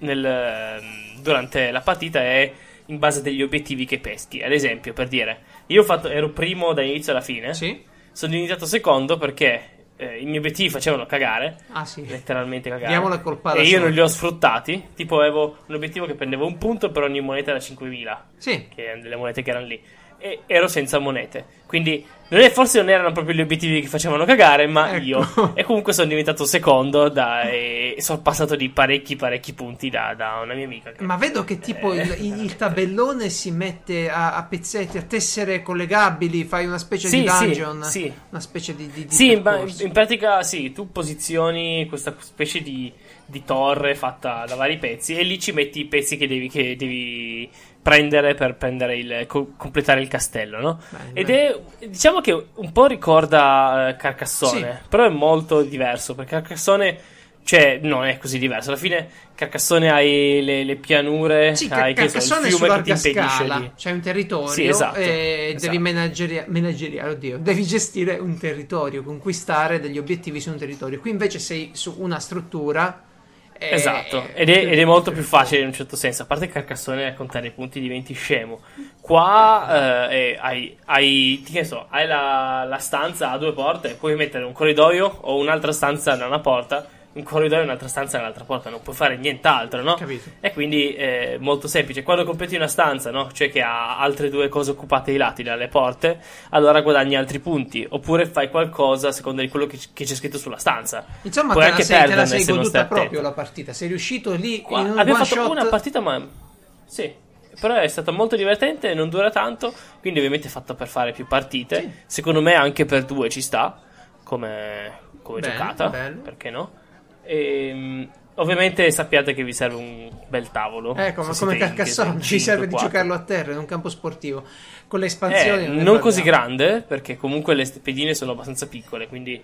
Speaker 2: nel, ehm, durante la partita e in base degli obiettivi che peschi. Ad esempio, per dire, io ho fatto, ero primo dall'inizio alla fine,
Speaker 1: Sì?
Speaker 2: sono iniziato secondo perché eh, i miei obiettivi facevano cagare,
Speaker 1: Ah sì.
Speaker 2: letteralmente cagare.
Speaker 1: Diamo la colpa
Speaker 2: e io non li ho sfruttati. Tipo, avevo un obiettivo che prendevo un punto per ogni moneta da 5.000,
Speaker 1: Sì.
Speaker 2: che erano delle monete che erano lì. E ero senza monete. Quindi, non è- forse non erano proprio gli obiettivi che facevano cagare, ma
Speaker 1: Ecco.
Speaker 2: io. E comunque sono diventato secondo da, e sono passato di parecchi, parecchi punti da, da una mia amica. che-
Speaker 1: Ma vedo che tipo il, il- il tabellone si mette a, a pezzetti, a tessere collegabili, fai una specie
Speaker 2: Sì,
Speaker 1: di
Speaker 2: sì,
Speaker 1: dungeon,
Speaker 2: sì.
Speaker 1: una specie di, di, di
Speaker 2: Sì,
Speaker 1: percorso.
Speaker 2: in pratica sì, tu posizioni questa specie di, di torre fatta da vari pezzi e lì ci metti i pezzi che devi, che devi prendere per prendere il, co- completare il castello, no?
Speaker 1: Bene,
Speaker 2: Ed
Speaker 1: bene.
Speaker 2: è, diciamo che un po' ricorda eh, Carcassone, però è molto diverso, perché Carcassone, cioè, non è così diverso. Alla fine Carcassone hai le, le pianure,
Speaker 1: Sì,
Speaker 2: hai
Speaker 1: Car-
Speaker 2: che so, il fiume che ti impedisce
Speaker 1: scala,
Speaker 2: di...
Speaker 1: c'è un territorio
Speaker 2: Sì, esatto,
Speaker 1: e
Speaker 2: esatto.
Speaker 1: devi manageriare, oddio, *laughs* devi gestire un territorio, conquistare degli obiettivi su un territorio. Qui invece sei su una struttura. E-
Speaker 2: Esatto, ed è, ed è molto più facile in un certo senso. A parte che Carcassone a contare i punti diventi scemo. Qua eh, eh, hai, hai, so, hai la, la stanza a due porte, puoi mettere un corridoio o un'altra stanza da una porta, un corridoio e un'altra stanza dall'altra porta, non puoi fare nient'altro, no?
Speaker 1: Capito.
Speaker 2: E quindi è molto semplice. Quando completi una stanza, no? Cioè che ha altre due cose occupate ai lati dalle porte, allora guadagni altri punti. Oppure fai qualcosa a seconda di quello che, che c'è scritto sulla stanza.
Speaker 1: Insomma,
Speaker 2: Puoi
Speaker 1: te
Speaker 2: anche
Speaker 1: sei, te la
Speaker 2: perderne
Speaker 1: sei goduta proprio
Speaker 2: attento.
Speaker 1: la partita. Sei riuscito lì
Speaker 2: Qua-
Speaker 1: in un
Speaker 2: abbiamo fatto
Speaker 1: shot.
Speaker 2: una partita, ma sì. Però è stata molto divertente, non dura tanto. Quindi, ovviamente, è fatta per fare più partite.
Speaker 1: Sì.
Speaker 2: Secondo me, anche per due ci sta come, come
Speaker 1: Bene,
Speaker 2: giocata.
Speaker 1: bello.
Speaker 2: Perché no? E, ovviamente, sappiate che vi serve un bel tavolo.
Speaker 1: Ecco, ma come Carcassonne *laughs* ci serve di
Speaker 2: 5-4.
Speaker 1: giocarlo a terra in un campo sportivo. Con le
Speaker 2: Eh,
Speaker 1: espansioni ne
Speaker 2: non così
Speaker 1: parliamo.
Speaker 2: grande perché comunque le pedine sono abbastanza piccole quindi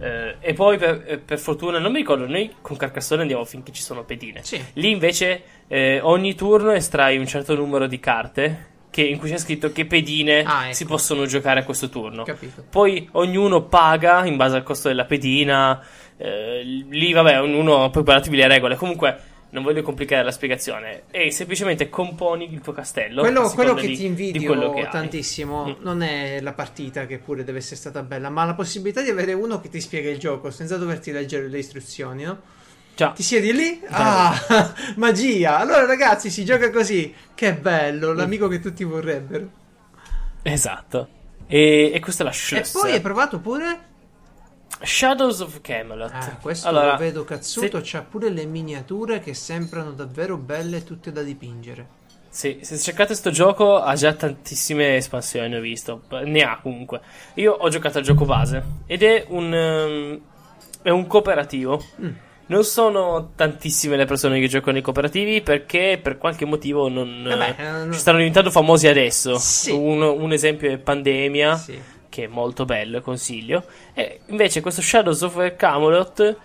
Speaker 2: eh, e poi per, eh, per fortuna non mi ricordo noi con Carcassonne andiamo finché ci sono pedine
Speaker 1: Sì.
Speaker 2: lì invece eh, ogni turno estrai un certo numero di carte che- in cui c'è scritto che pedine
Speaker 1: Ah, ecco.
Speaker 2: si possono giocare a questo turno
Speaker 1: Capito.
Speaker 2: poi ognuno paga in base al costo della pedina eh, lì vabbè ognuno poi guardatevi le regole comunque non voglio complicare la spiegazione e semplicemente componi il tuo castello
Speaker 1: Quello, quello che
Speaker 2: di-
Speaker 1: ti
Speaker 2: di
Speaker 1: invidio
Speaker 2: che
Speaker 1: tantissimo
Speaker 2: Mm.
Speaker 1: non è la partita che pure deve essere stata bella, ma la possibilità di avere uno che ti spiega il gioco senza doverti leggere le istruzioni, no?
Speaker 2: Già.
Speaker 1: Ti siedi lì? Ah, *laughs* magia! Allora ragazzi, si gioca così. Che bello,
Speaker 2: Mm.
Speaker 1: l'amico che tutti vorrebbero.
Speaker 2: Esatto. E, e questa è la
Speaker 1: E
Speaker 2: Schlösser.
Speaker 1: poi hai provato pure?
Speaker 2: Shadows of Camelot.
Speaker 1: Ah, questo
Speaker 2: allora,
Speaker 1: lo vedo cazzuto,
Speaker 2: se-
Speaker 1: c'ha pure le miniature che sembrano davvero belle tutte da dipingere.
Speaker 2: Sì, se cercate sto gioco ha già tantissime espansioni, ho visto. Ne ha comunque. Io ho giocato al gioco base ed è un, ehm, è un cooperativo.
Speaker 1: Mm.
Speaker 2: Non sono tantissime le persone che giocano ai cooperativi perché per qualche motivo non,
Speaker 1: Eh beh,
Speaker 2: eh,
Speaker 1: eh,
Speaker 2: ci stanno diventando famosi adesso.
Speaker 1: Sì.
Speaker 2: Un, un esempio è Pandemia.
Speaker 1: Sì.
Speaker 2: Che è molto bello, consiglio. E invece questo Shadows of Camelot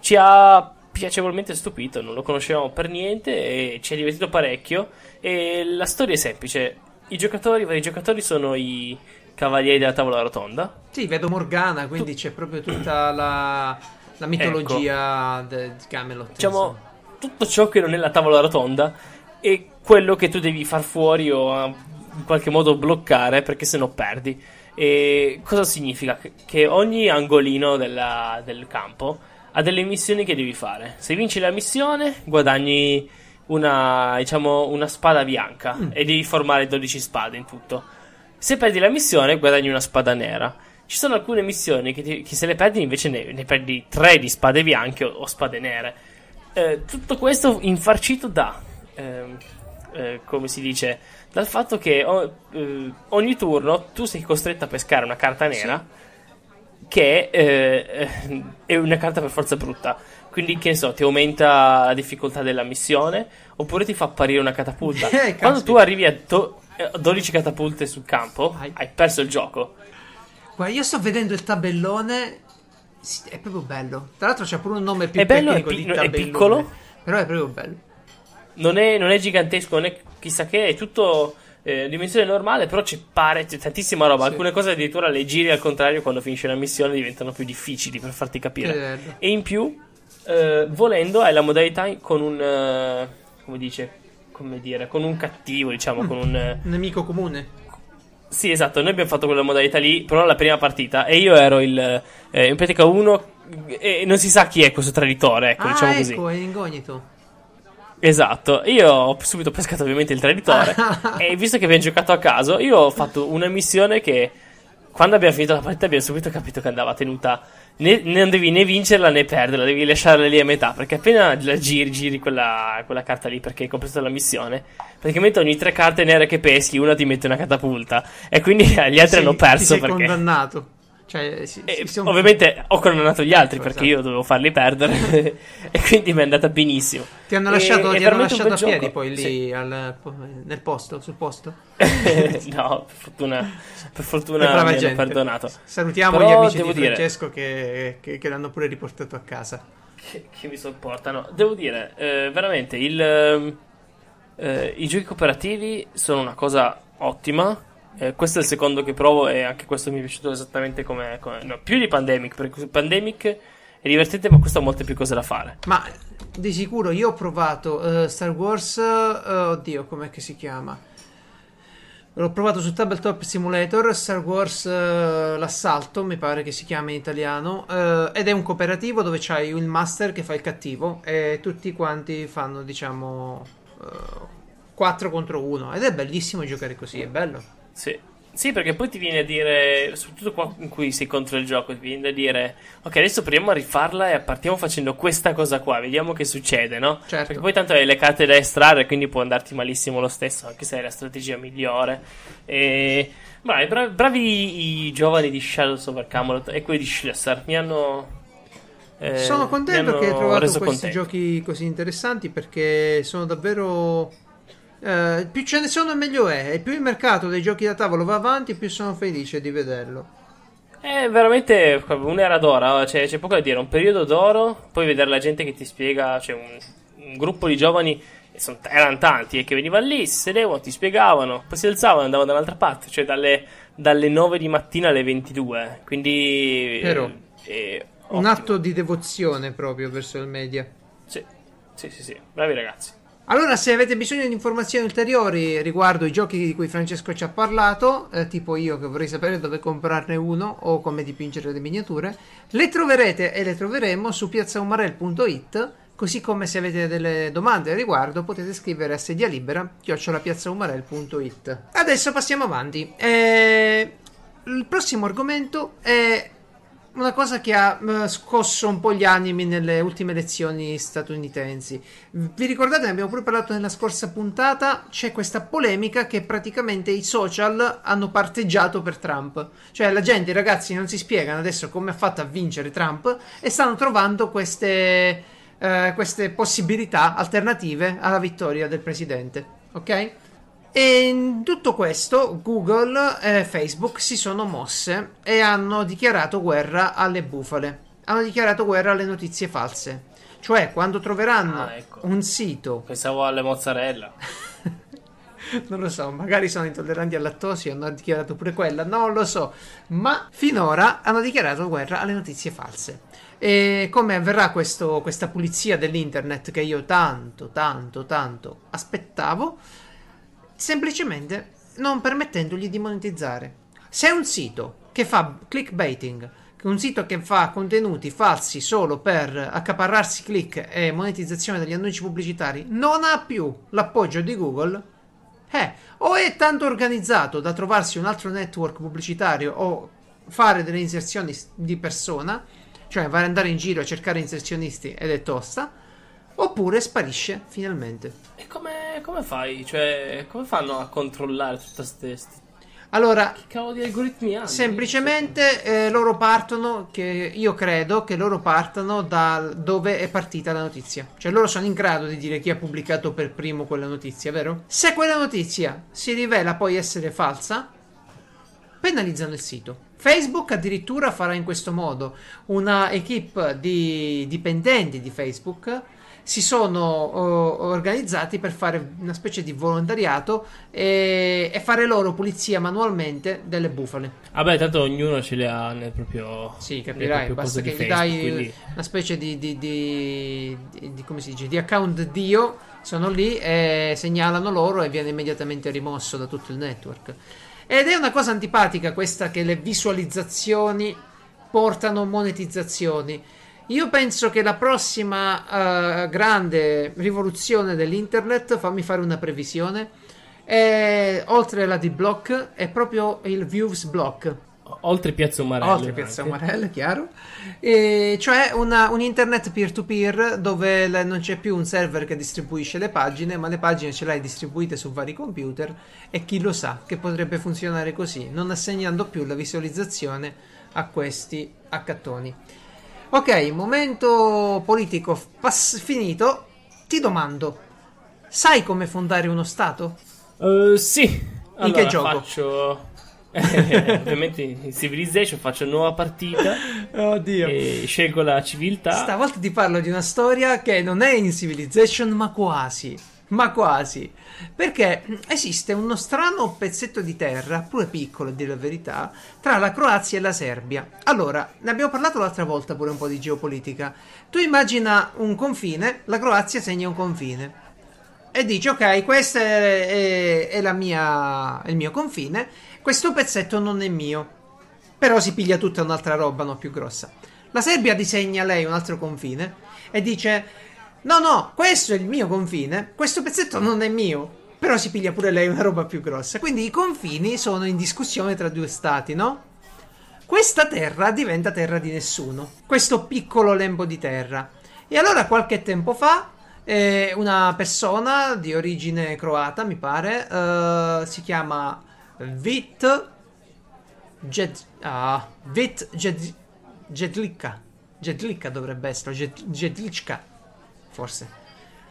Speaker 2: ci ha piacevolmente stupito, non lo conoscevamo per niente e ci ha divertito parecchio. E la storia è semplice: i giocatori, i vari giocatori sono i cavalieri della tavola rotonda.
Speaker 1: Sì, vedo Morgana, quindi c'è proprio tutta la, la mitologia de- di Camelot.
Speaker 2: Diciamo, tutto ciò che non è la tavola rotonda è quello che tu devi far fuori o in qualche modo bloccare perché se no perdi. E cosa significa? Che ogni angolino della, del campo ha delle missioni che devi fare. Se vinci la missione, guadagni una, diciamo, una spada bianca mm. e devi formare 12 spade in tutto. Se perdi la missione, guadagni una spada nera. Ci sono alcune missioni che, ti, che se le perdi invece ne, ne, perdi 3 di spade bianche o, o spade nere. Eh, tutto questo infarcito da, eh, eh, come si dice, dal fatto che o, eh, ogni turno tu sei costretto a pescare una carta nera. Sì che eh, *laughs* è una carta per forza brutta. Quindi, che ne so, ti aumenta la difficoltà della missione, oppure ti fa apparire una *laughs* catapulta. Eh, Quando tu arrivi a do- 12 catapulte sul campo, hai. hai perso il gioco.
Speaker 1: Guarda, io sto vedendo il tabellone. È proprio bello. Tra l'altro, c'è pure un nome più
Speaker 2: è bello, è, pi- è piccolo,
Speaker 1: però è proprio bello.
Speaker 2: Non è, non è gigantesco, non è chissà che, è tutto eh, dimensione normale, però ci pare c'è tantissima roba. Sì. Alcune cose addirittura le giri al contrario quando finisce la missione diventano più difficili per farti capire. E in più, eh, volendo, hai la modalità con un. Eh, come dice? Come dire? Con un cattivo, diciamo, mm. con un.
Speaker 1: Eh, nemico comune.
Speaker 2: Sì, esatto, noi abbiamo fatto quella modalità lì, però la prima partita e io ero il eh, in pratica uno e non si sa chi è questo traditore, ecco,
Speaker 1: ah,
Speaker 2: diciamo
Speaker 1: ecco,
Speaker 2: così.
Speaker 1: Ecco, è incognito.
Speaker 2: Esatto, io ho subito pescato ovviamente il traditore *laughs* e visto che abbiamo giocato a caso, io ho fatto una missione che quando abbiamo finito la partita abbiamo subito capito che andava tenuta, né, non devi né vincerla né perderla, devi lasciarla lì a metà, perché appena la giri, giri quella, quella carta lì perché hai completato la missione, praticamente ogni tre carte nere che peschi una ti mette una catapulta. E quindi *laughs* gli altri sì, hanno perso
Speaker 1: sei
Speaker 2: perché...
Speaker 1: condannato. Cioè, si,
Speaker 2: si sono... Ovviamente ho condannato gli altri ecco, perché esatto. io dovevo farli perdere *laughs* e quindi mi è andata benissimo.
Speaker 1: Ti hanno lasciato, e, ti hanno lasciato a piedi gioco. poi lì sì. al, nel posto, sul posto? *laughs*
Speaker 2: no, per fortuna, per fortuna mi hanno perdonato.
Speaker 1: Salutiamo Però gli amici di Francesco dire... che, che, che, l'hanno pure riportato a casa.
Speaker 2: Che, che mi sopportano. Devo dire, eh, veramente, il, ehm, eh, i giochi cooperativi sono una cosa ottima eh, questo è il secondo che provo e anche questo mi è piaciuto esattamente come... come no, più di Pandemic, perché Pandemic è divertente ma questo ha molte più cose da fare.
Speaker 1: Ma di sicuro io ho provato uh, Star Wars... Uh, oddio, com'è che si chiama? L'ho provato su Tabletop Simulator, Star Wars uh, L'Assalto, mi pare che si chiami in italiano, uh, ed è un cooperativo dove c'hai il master che fa il cattivo e tutti quanti fanno, diciamo, uh, 4 contro 1 ed è bellissimo giocare così, è bello.
Speaker 2: Sì. Sì, perché poi ti viene a dire, soprattutto qua in cui sei contro il gioco, ti viene a dire, ok, adesso proviamo a rifarla e partiamo facendo questa cosa qua, vediamo che succede, no?
Speaker 1: Certo.
Speaker 2: Perché poi tanto hai le carte da estrarre, quindi può andarti malissimo lo stesso, anche se hai la strategia migliore. E... Bravi, bravi, bravi i giovani di Shadows over Camelot e quelli di Schlesser, mi hanno...
Speaker 1: Eh, sono contento che hai trovato questi contento. giochi così interessanti perché sono davvero eh, più ce ne sono meglio è. E più il mercato dei giochi da tavolo va avanti, più sono felice di vederlo.
Speaker 2: È veramente un'era d'oro, cioè, c'è poco da dire, un periodo d'oro, poi vedere la gente che ti spiega, cioè un, un gruppo di giovani, sono, erano tanti, e che venivano lì, si sedevano, ti spiegavano, poi si alzavano e andavano dall'altra parte, cioè dalle, dalle 9 di mattina alle 22, quindi...
Speaker 1: Però, un atto di devozione proprio verso il media.
Speaker 2: Sì, sì, sì, sì, bravi ragazzi.
Speaker 1: Allora, se avete bisogno di informazioni ulteriori riguardo i giochi di cui Francesco ci ha parlato, eh, tipo io che vorrei sapere dove comprarne uno o come dipingere le miniature, le troverete e le troveremo su piazzaumarel.it. Così come se avete delle domande al riguardo potete scrivere a sedia libera chiocciolapiazzaumarel.it. Adesso passiamo avanti. Eh, il prossimo argomento è una cosa che ha uh, scosso un po' gli animi nelle ultime elezioni statunitensi. Vi ricordate, ne abbiamo pure parlato nella scorsa puntata, c'è questa polemica che praticamente i social hanno parteggiato per Trump. Cioè la gente, i ragazzi non si spiegano adesso come ha fatto a vincere Trump e stanno trovando queste, uh, queste possibilità alternative alla vittoria del presidente. Ok? E in tutto questo Google e Facebook si sono mosse e hanno dichiarato guerra alle bufale. Hanno dichiarato guerra alle notizie false. Cioè, quando troveranno ah, ecco. un sito.
Speaker 2: Pensavo alle mozzarella. *laughs*
Speaker 1: non lo so, magari sono intolleranti al lattosio, hanno dichiarato pure quella, non lo so. Ma finora hanno dichiarato guerra alle notizie false. E come avverrà questo, questa pulizia dell'internet che io tanto, tanto, tanto aspettavo? Semplicemente non permettendogli di monetizzare. Se un sito che fa clickbaiting, un sito che fa contenuti falsi solo per accaparrarsi click e monetizzazione degli annunci pubblicitari, non ha più l'appoggio di Google, eh, o è tanto organizzato da trovarsi un altro network pubblicitario o fare delle inserzioni di persona, cioè andare in giro a cercare inserzionisti ed è tosta, oppure sparisce finalmente.
Speaker 2: E come, come fai? Cioè, come fanno a controllare tutta queste
Speaker 1: allora,
Speaker 2: che cavolo di algoritmi hanno?
Speaker 1: Semplicemente eh, loro partono, che io credo che loro partano da dove è partita la notizia. Cioè loro sono in grado di dire chi ha pubblicato per primo quella notizia, vero? Se quella notizia si rivela poi essere falsa, penalizzano il sito. Facebook addirittura farà in questo modo una equipe di dipendenti di Facebook si sono uh, organizzati per fare una specie di volontariato e, e, fare loro pulizia manualmente delle bufale.
Speaker 2: Vabbè, tanto ognuno ce le ha nel proprio.
Speaker 1: Sì, capirai. Basta che gli Facebook, dai quindi... una specie di, di, di, di, come si dice, di account Dio. Sono lì e segnalano loro e viene immediatamente rimosso da tutto il network. Ed è una cosa antipatica questa che le visualizzazioni portano monetizzazioni. Io penso che la prossima uh, grande rivoluzione dell'internet, fammi fare una previsione, è, oltre alla D-Block, è proprio il Views Block.
Speaker 2: Oltre Piazza Umarella.
Speaker 1: Oltre Piazza Umarella, chiaro. E cioè una, un internet peer-to-peer dove le, non c'è più un server che distribuisce le pagine, ma le pagine ce l'hai distribuite su vari computer e chi lo sa che potrebbe funzionare così, non assegnando più la visualizzazione a questi accattoni. Ok, momento politico pass- finito. Ti domando, sai come fondare uno Stato?
Speaker 2: Uh, sì.
Speaker 1: In che gioco?
Speaker 2: Faccio... *laughs* Eh, ovviamente in Civilization faccio nuova partita *laughs*
Speaker 1: Oddio.
Speaker 2: e scelgo la civiltà.
Speaker 1: Stavolta ti parlo di una storia che non è in Civilization, ma quasi. Ma quasi. Perché esiste uno strano pezzetto di terra, pure piccolo a dire la verità, tra la Croazia e la Serbia. Allora, ne abbiamo parlato l'altra volta pure un po' di geopolitica. Tu immagina un confine, la Croazia segna un confine. E dici, ok, questo è, è, è mia, è il mio confine, questo pezzetto non è mio. Però si piglia tutta un'altra roba, no, più grossa. La Serbia disegna lei un altro confine e dice No, no, questo è il mio confine. Questo pezzetto non è mio. Però si piglia pure lei una roba più grossa. Quindi i confini sono in discussione tra due stati, no? Questa terra diventa terra di nessuno. Questo piccolo lembo di terra. E allora qualche tempo fa eh, una persona di origine croata, mi pare, eh, si chiama Vit Jed, ah, Vit Jed, Jedlika. Jedlika dovrebbe essere, Jed, Jedlička forse.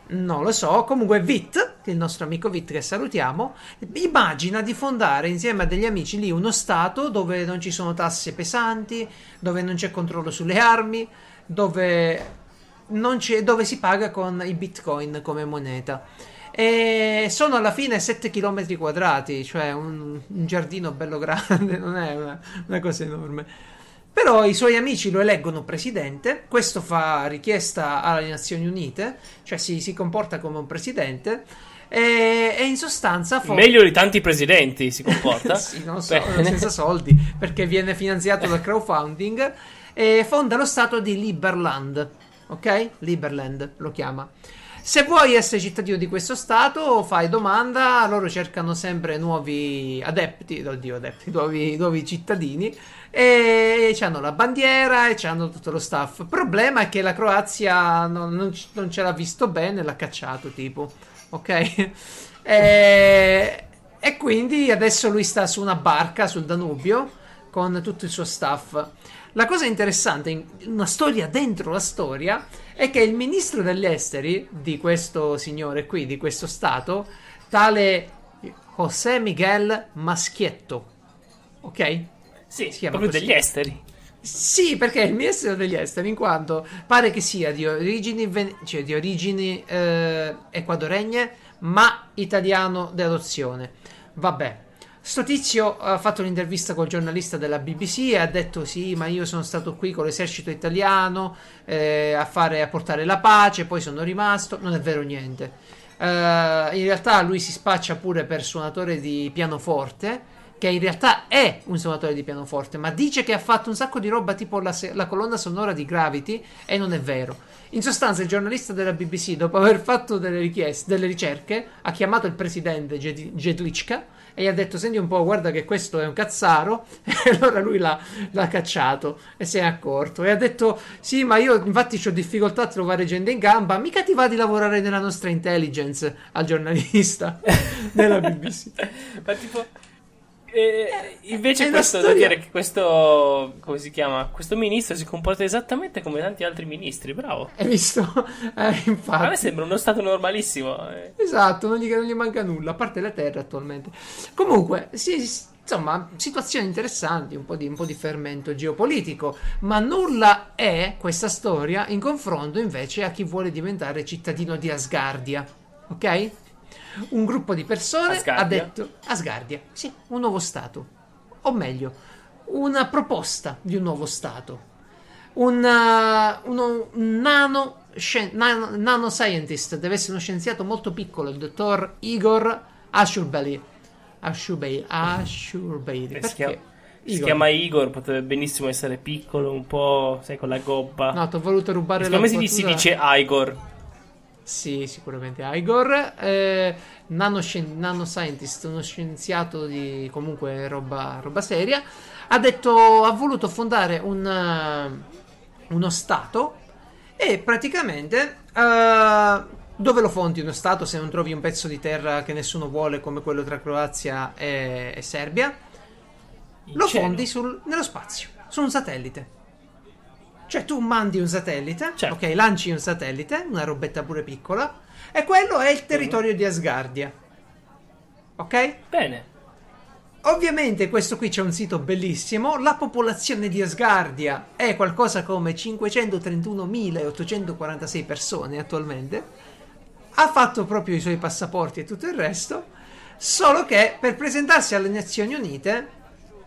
Speaker 1: Non lo so, comunque Vit, il nostro amico Vit che salutiamo, immagina di fondare insieme a degli amici lì uno stato dove non ci sono tasse pesanti, dove non c'è controllo sulle armi, dove, dove si paga con i bitcoin come moneta. E sono alla fine 7 km quadrati, cioè un, un giardino bello grande, *laughs* non è una, una cosa enorme. Però i suoi amici lo eleggono presidente, questo fa richiesta alle Nazioni Unite, cioè si, si comporta come un presidente. E, e, in sostanza
Speaker 2: for- meglio di tanti presidenti si comporta *laughs*
Speaker 1: sì, non so, senza soldi perché viene finanziato dal crowdfunding e fonda lo stato di Liberland ok? Liberland lo chiama se vuoi essere cittadino di questo stato fai domanda loro cercano sempre nuovi adepti oddio adepti nuovi, nuovi cittadini e hanno la bandiera e hanno tutto lo staff. Il problema è che la Croazia non, non, non ce l'ha visto bene, l'ha cacciato tipo, ok? *laughs* e, e quindi adesso lui sta su una barca sul Danubio con tutto il suo staff. La cosa interessante, in una storia dentro la storia, è che il ministro degli esteri di questo signore qui, di questo stato, tale José Miguel Maschietto, ok?
Speaker 2: Sì, si chiama proprio così. degli esteri.
Speaker 1: Sì, perché il ministro degli esteri, in quanto pare che sia di origini, cioè di origini eh, equadoregne, ma italiano di adozione. Vabbè. Sto tizio ha fatto un'intervista col giornalista della BBC e ha detto: Sì, ma io sono stato qui con l'esercito italiano eh, a, fare, a portare la pace, poi sono rimasto. Non è vero niente. Uh, in realtà lui si spaccia pure per suonatore di pianoforte che in realtà è un suonatore di pianoforte, ma dice che ha fatto un sacco di roba tipo la, la, colonna sonora di Gravity e non è vero. In sostanza, il giornalista della BBC, dopo aver fatto delle richieste, delle ricerche, ha chiamato il presidente Jedlichka e gli ha detto: Senti un po', guarda che questo è un cazzaro. *laughs* E allora lui l'ha, l'ha cacciato e si è accorto. E ha detto: Sì, ma io infatti ho difficoltà a trovare gente in gamba. Mica ti va di lavorare nella nostra intelligence al giornalista *laughs* della BBC.
Speaker 2: ma tipo eh, invece questo storia... da dire che questo come si chiama? Questo ministro si comporta esattamente come tanti altri ministri, bravo.
Speaker 1: Hai visto? *laughs* Eh, infatti.
Speaker 2: A me sembra uno stato normalissimo.
Speaker 1: Eh. Esatto, non gli, non gli, manca nulla, a parte la terra attualmente. Comunque, sì, insomma, situazioni interessanti, un po, di, un po' di fermento geopolitico, ma nulla è questa storia in confronto invece a chi vuole diventare cittadino di Asgardia. Ok? Un gruppo di persone Asgardia. ha detto Asgardia, sì, un nuovo Stato, o meglio, una proposta di un nuovo Stato. Un, uh, uno, un nano, scien- nano, nano, scientist deve essere uno scienziato molto piccolo, il dottor Igor Ashurbaly. Ashurbaly. Ashurbaly.
Speaker 2: Perché? Si chiama, si chiama Igor, potrebbe benissimo essere piccolo, un po', sai, con la gobba.
Speaker 1: No, ti ho voluto rubare
Speaker 2: Secondo la Come si dice Igor?
Speaker 1: Sì, sicuramente Igor. Eh, nanoscientist, uno scienziato di comunque roba, roba, seria. Ha detto, ha voluto fondare un, uh, uno stato e praticamente uh, dove lo fondi uno stato se non trovi un pezzo di terra che nessuno vuole come quello tra Croazia e, e Serbia? In lo cielo. fondi sul, nello spazio, su un satellite. Cioè tu mandi un satellite, certo. ok, lanci un satellite, una robetta pure piccola, e quello è il territorio di Asgardia. Ok?
Speaker 2: Bene.
Speaker 1: Ovviamente questo qui c'è un sito bellissimo, la popolazione di Asgardia è qualcosa come 531.846 persone attualmente, ha fatto proprio i suoi passaporti e tutto il resto, solo che per presentarsi alle Nazioni Unite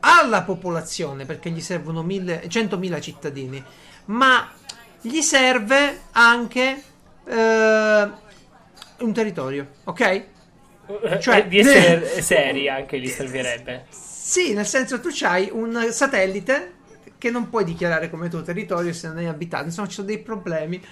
Speaker 1: alla popolazione, perché gli servono 100.000 cittadini, ma gli serve anche eh, un territorio, ok?
Speaker 2: Eh, cioè, di essere *laughs* seri anche gli servirebbe.
Speaker 1: Sì, nel senso tu hai un satellite che non puoi dichiarare come tuo territorio se non è abitato, insomma ci sono dei problemi.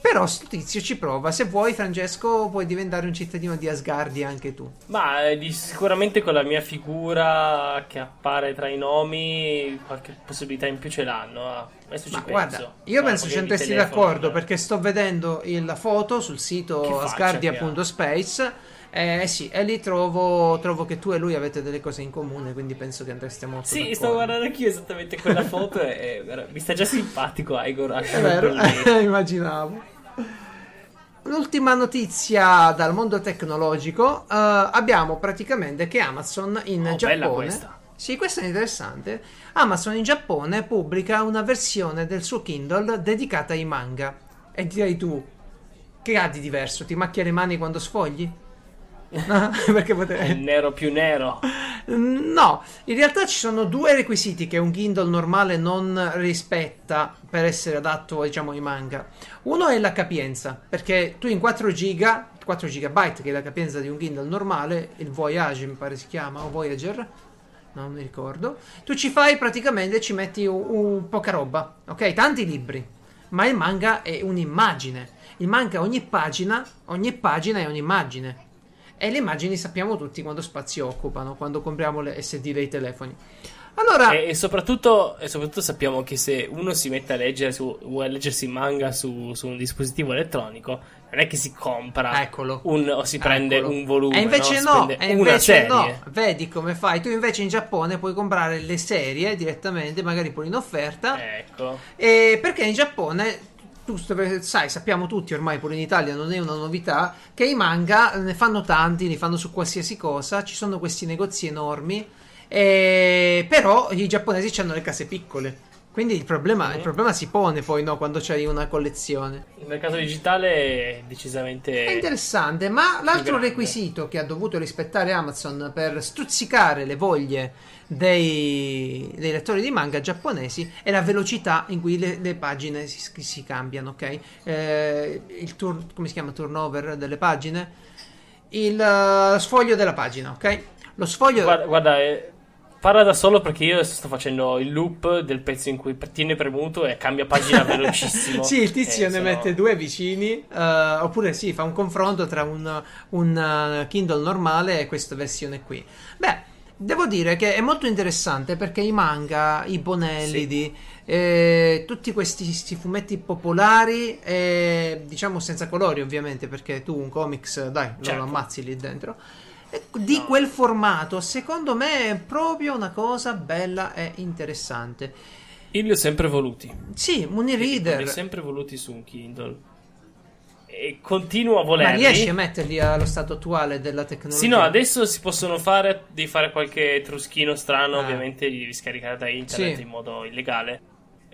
Speaker 1: Però sto tizio ci prova. Se vuoi, Francesco, puoi diventare un cittadino di Asgardia anche tu.
Speaker 2: Ma eh, sicuramente con la mia figura che appare tra i nomi, qualche possibilità in più ce l'hanno. Ah, adesso Ma ci guarda, penso.
Speaker 1: io penso ci andresti d'accordo perché sto vedendo la foto sul sito asgardia.space. Eh sì, e lì trovo, trovo, che tu e lui avete delle cose in comune, quindi penso che andreste molto
Speaker 2: Sì,
Speaker 1: d'accordo.
Speaker 2: sto guardando anch'io esattamente quella foto e, e mi sta già simpatico Igor.
Speaker 1: È vero, *laughs* immaginavo. L'ultima notizia dal mondo tecnologico, uh, abbiamo praticamente che Amazon in oh, Giappone...
Speaker 2: Questa.
Speaker 1: Sì, questa è interessante. Amazon in Giappone pubblica una versione del suo Kindle dedicata ai manga. E direi tu, che ha di diverso? Ti macchia le mani quando sfogli?
Speaker 2: No, *laughs* perché potrei... È nero più nero.
Speaker 1: No, in realtà ci sono due requisiti che un Kindle normale non rispetta per essere adatto, diciamo, ai manga. Uno è la capienza, perché tu in 4 giga, 4 GB, che è la capienza di un Kindle normale, il Voyage mi pare si chiama, o Voyager, non mi ricordo, tu ci fai praticamente, ci metti un, un poca roba, ok? Tanti libri, ma il manga è un'immagine. Il manga ogni pagina, ogni pagina è un'immagine e le immagini sappiamo tutti quanto spazio occupano quando compriamo le SD dei telefoni. Allora...
Speaker 2: E, e, soprattutto, e, soprattutto, sappiamo che se uno si mette a leggere su, a leggersi manga su, su, un dispositivo elettronico, non è che si compra
Speaker 1: Eccolo.
Speaker 2: un, o si prende
Speaker 1: Eccolo.
Speaker 2: un volume.
Speaker 1: E invece
Speaker 2: no,
Speaker 1: no e invece no. Vedi come fai. Tu invece in Giappone puoi comprare le serie direttamente, magari pure in offerta.
Speaker 2: Ecco.
Speaker 1: E perché in Giappone tu sai, sappiamo tutti ormai pure in Italia non è una novità che i manga ne fanno tanti, ne fanno su qualsiasi cosa, ci sono questi negozi enormi, eh, però i giapponesi hanno le case piccole. Quindi il problema, mm. il problema, si pone poi no, quando c'hai una collezione.
Speaker 2: Il mercato digitale è decisamente.
Speaker 1: È interessante, ma l'altro requisito che ha dovuto rispettare Amazon per stuzzacare le voglie dei, dei, lettori di manga giapponesi è la velocità in cui le, le pagine si, si, cambiano, ok? Eh, il turn, come si chiama? Turnover delle pagine? Il uh, sfoglio della pagina, ok? Lo sfoglio.
Speaker 2: Guarda, guarda eh, parla da solo perché io adesso sto facendo il loop del pezzo in cui tiene premuto e cambia pagina *laughs* velocissimo.
Speaker 1: sì, il tizio
Speaker 2: Eh,
Speaker 1: ne
Speaker 2: sono-
Speaker 1: mette due vicini, eh, oppure sì, fa un confronto tra un, un, eh, Kindle normale e questa versione qui. Beh, devo dire che è molto interessante perché i manga, i bonelli,
Speaker 2: Sì.
Speaker 1: eh, tutti questi, questi fumetti popolari, eh, diciamo senza colori ovviamente, perché tu un comics, dai,
Speaker 2: Certo.
Speaker 1: lo ammazzi lì dentro. Di quel formato, secondo me è proprio una cosa bella e interessante.
Speaker 2: Io li ho sempre voluti.
Speaker 1: Sì, un
Speaker 2: Li ho sempre voluti su un Kindle. E continuo a
Speaker 1: Ma
Speaker 2: volerli.
Speaker 1: riesci a metterli allo stato attuale della tecnologia?
Speaker 2: Sì, no, adesso si possono fare, devi fare qualche truschino strano,
Speaker 1: Ah.
Speaker 2: ovviamente li devi scaricare da internet
Speaker 1: Sì.
Speaker 2: in modo illegale.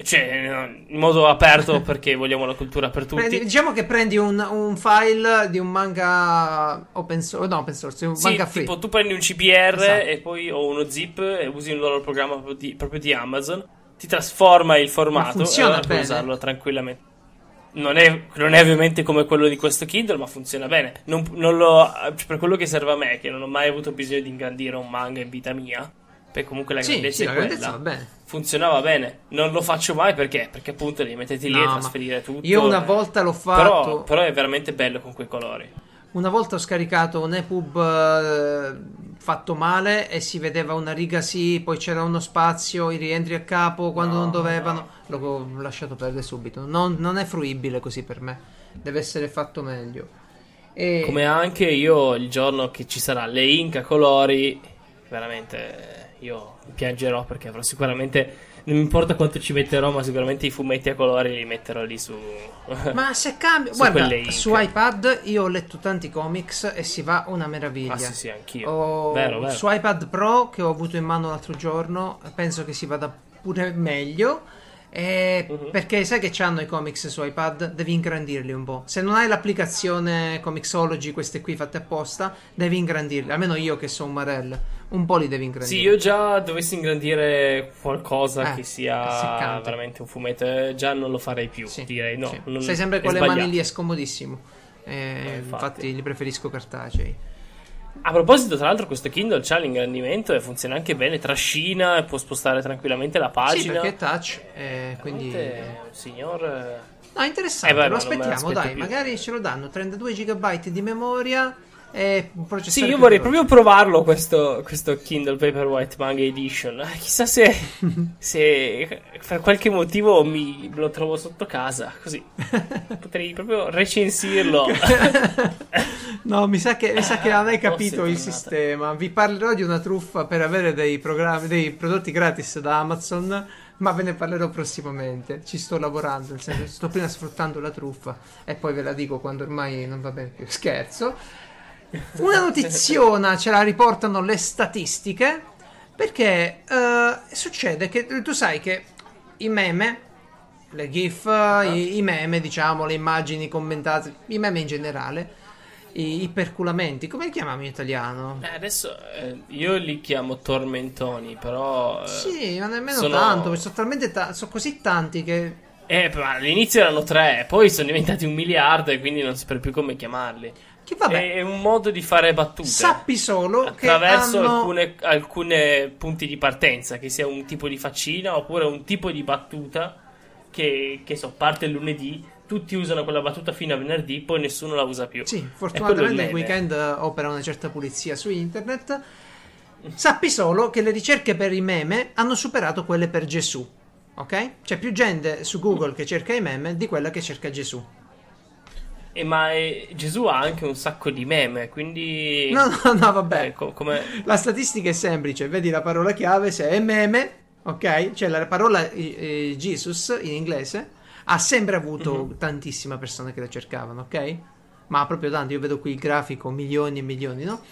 Speaker 2: Cioè, in modo aperto *laughs* perché vogliamo la cultura per tutti.
Speaker 1: Prendi- diciamo che prendi un, un file di un manga open source, no, open source, un
Speaker 2: Sì,
Speaker 1: manga free.
Speaker 2: tipo tu prendi un CPR
Speaker 1: Esatto.
Speaker 2: e poi o uno zip e usi un loro programma proprio di, proprio di Amazon, ti trasforma il formato e allora puoi usarlo tranquillamente. Non è, non è ovviamente come quello di questo Kindle, ma funziona bene. Non, non lo, per quello che serve a me, che non ho mai avuto bisogno di ingrandire un manga in vita mia, perché comunque la
Speaker 1: Sì,
Speaker 2: grandezza
Speaker 1: sì,
Speaker 2: è
Speaker 1: la
Speaker 2: quella.
Speaker 1: grandezza va bene.
Speaker 2: Funzionava bene. Non lo faccio mai perché? Perché appunto devi metterti lì
Speaker 1: No,
Speaker 2: e trasferire tutto.
Speaker 1: Io una volta l'ho
Speaker 2: Però,
Speaker 1: fatto.
Speaker 2: però è veramente bello con quei colori.
Speaker 1: Una volta ho scaricato un EPUB eh, fatto male e si vedeva una riga sì, poi c'era uno spazio, i rientri a capo quando
Speaker 2: No,
Speaker 1: non dovevano.
Speaker 2: no.
Speaker 1: L'ho lasciato perdere subito. Non, non è fruibile così per me. Deve essere fatto meglio. E...
Speaker 2: Come anche io il giorno che ci sarà le ink a colori, veramente eh, io piangerò perché avrò sicuramente. Non importa quanto ci metterò, ma sicuramente i fumetti a colori li metterò lì su.
Speaker 1: Ma se cambia, *laughs* guarda, su iPad io ho letto tanti comics e si va una meraviglia.
Speaker 2: Ah, sì, sì, anch'io.
Speaker 1: Ho-
Speaker 2: Vero, vero.
Speaker 1: Su iPad Pro che ho avuto in mano l'altro giorno, penso che si vada pure meglio. eh,
Speaker 2: Mhm.
Speaker 1: Perché sai che c'hanno i comics su iPad? Devi ingrandirli un po'. Se non hai l'applicazione Comixology, queste qui fatte apposta, devi ingrandirli. Almeno io che sono un Marel, un po' li devi ingrandire.
Speaker 2: Sì, io già dovessi ingrandire qualcosa
Speaker 1: Eh,
Speaker 2: che sia veramente un fumetto, eh, già non lo farei più.
Speaker 1: Sì,
Speaker 2: direi no.
Speaker 1: sì.
Speaker 2: non-
Speaker 1: Sei sempre con le
Speaker 2: sbagliato.
Speaker 1: mani lì, è scomodissimo. Eh,
Speaker 2: Eh,
Speaker 1: infatti.
Speaker 2: infatti.
Speaker 1: li preferisco cartacei.
Speaker 2: A proposito, tra l'altro, questo Kindle c'ha l'ingrandimento e funziona anche bene, trascina e può spostare tranquillamente la
Speaker 1: Sì,
Speaker 2: pagina.
Speaker 1: perché è touch, eh, quindi...
Speaker 2: Signor. eh,
Speaker 1: No, interessante,
Speaker 2: Eh, beh,
Speaker 1: lo aspettiamo, dai,
Speaker 2: più.
Speaker 1: magari ce lo danno 32 GB di memoria e processore
Speaker 2: Sì, io vorrei
Speaker 1: veloce.
Speaker 2: proprio provarlo questo, questo Kindle Paperwhite Manga Edition. Eh, Chissà se, *laughs* se per qualche motivo mi lo trovo sotto casa, così *laughs* potrei proprio recensirlo. *laughs*
Speaker 1: No, mi sa che, mi sa che non hai capito il sistema. Vi parlerò di una truffa per avere dei programmi, dei prodotti gratis da Amazon, ma ve ne parlerò prossimamente. Ci sto lavorando, nel senso, sto prima sfruttando la truffa e poi ve la dico quando ormai non va bene più. Scherzo. Una notiziona ce la riportano le statistiche perché eh, succede che tu sai che i meme, le GIF, i, i meme, diciamo, le immagini commentate, i meme in generale, i, i perculamenti, come li chiamiamo in italiano?
Speaker 2: Eh, adesso eh, io li chiamo tormentoni, però. eh,
Speaker 1: Sì, ma nemmeno
Speaker 2: sono-
Speaker 1: tanto, sono talmente ta- sono così tanti che
Speaker 2: Eh, ma all'inizio erano tre, poi sono diventati un miliardo e quindi non saprei più come chiamarli.
Speaker 1: Che vabbè,
Speaker 2: È un modo di fare battute.
Speaker 1: sappi solo che
Speaker 2: attraverso
Speaker 1: hanno
Speaker 2: alcune, alcune punti di partenza, che sia un tipo di faccina oppure un tipo di battuta che, che so, parte il lunedì, tutti usano quella battuta fino a venerdì, poi nessuno la usa più.
Speaker 1: Sì, fortunatamente
Speaker 2: il
Speaker 1: weekend opera una certa pulizia su internet. Sappi solo che le ricerche per i meme hanno superato quelle per Gesù. Ok? C'è più gente su Google che cerca i meme di quella che cerca Gesù.
Speaker 2: E ma eh, Gesù ha anche un sacco di meme, quindi...
Speaker 1: No, no, no, vabbè.
Speaker 2: Eh, co- come...
Speaker 1: La statistica è semplice, vedi la parola chiave, se è meme, ok? Cioè la parola eh, eh, Jesus in inglese ha sempre avuto
Speaker 2: Mhm.
Speaker 1: tantissime persone che la cercavano, ok? Ma proprio tanti, io vedo qui il grafico, milioni e milioni, no?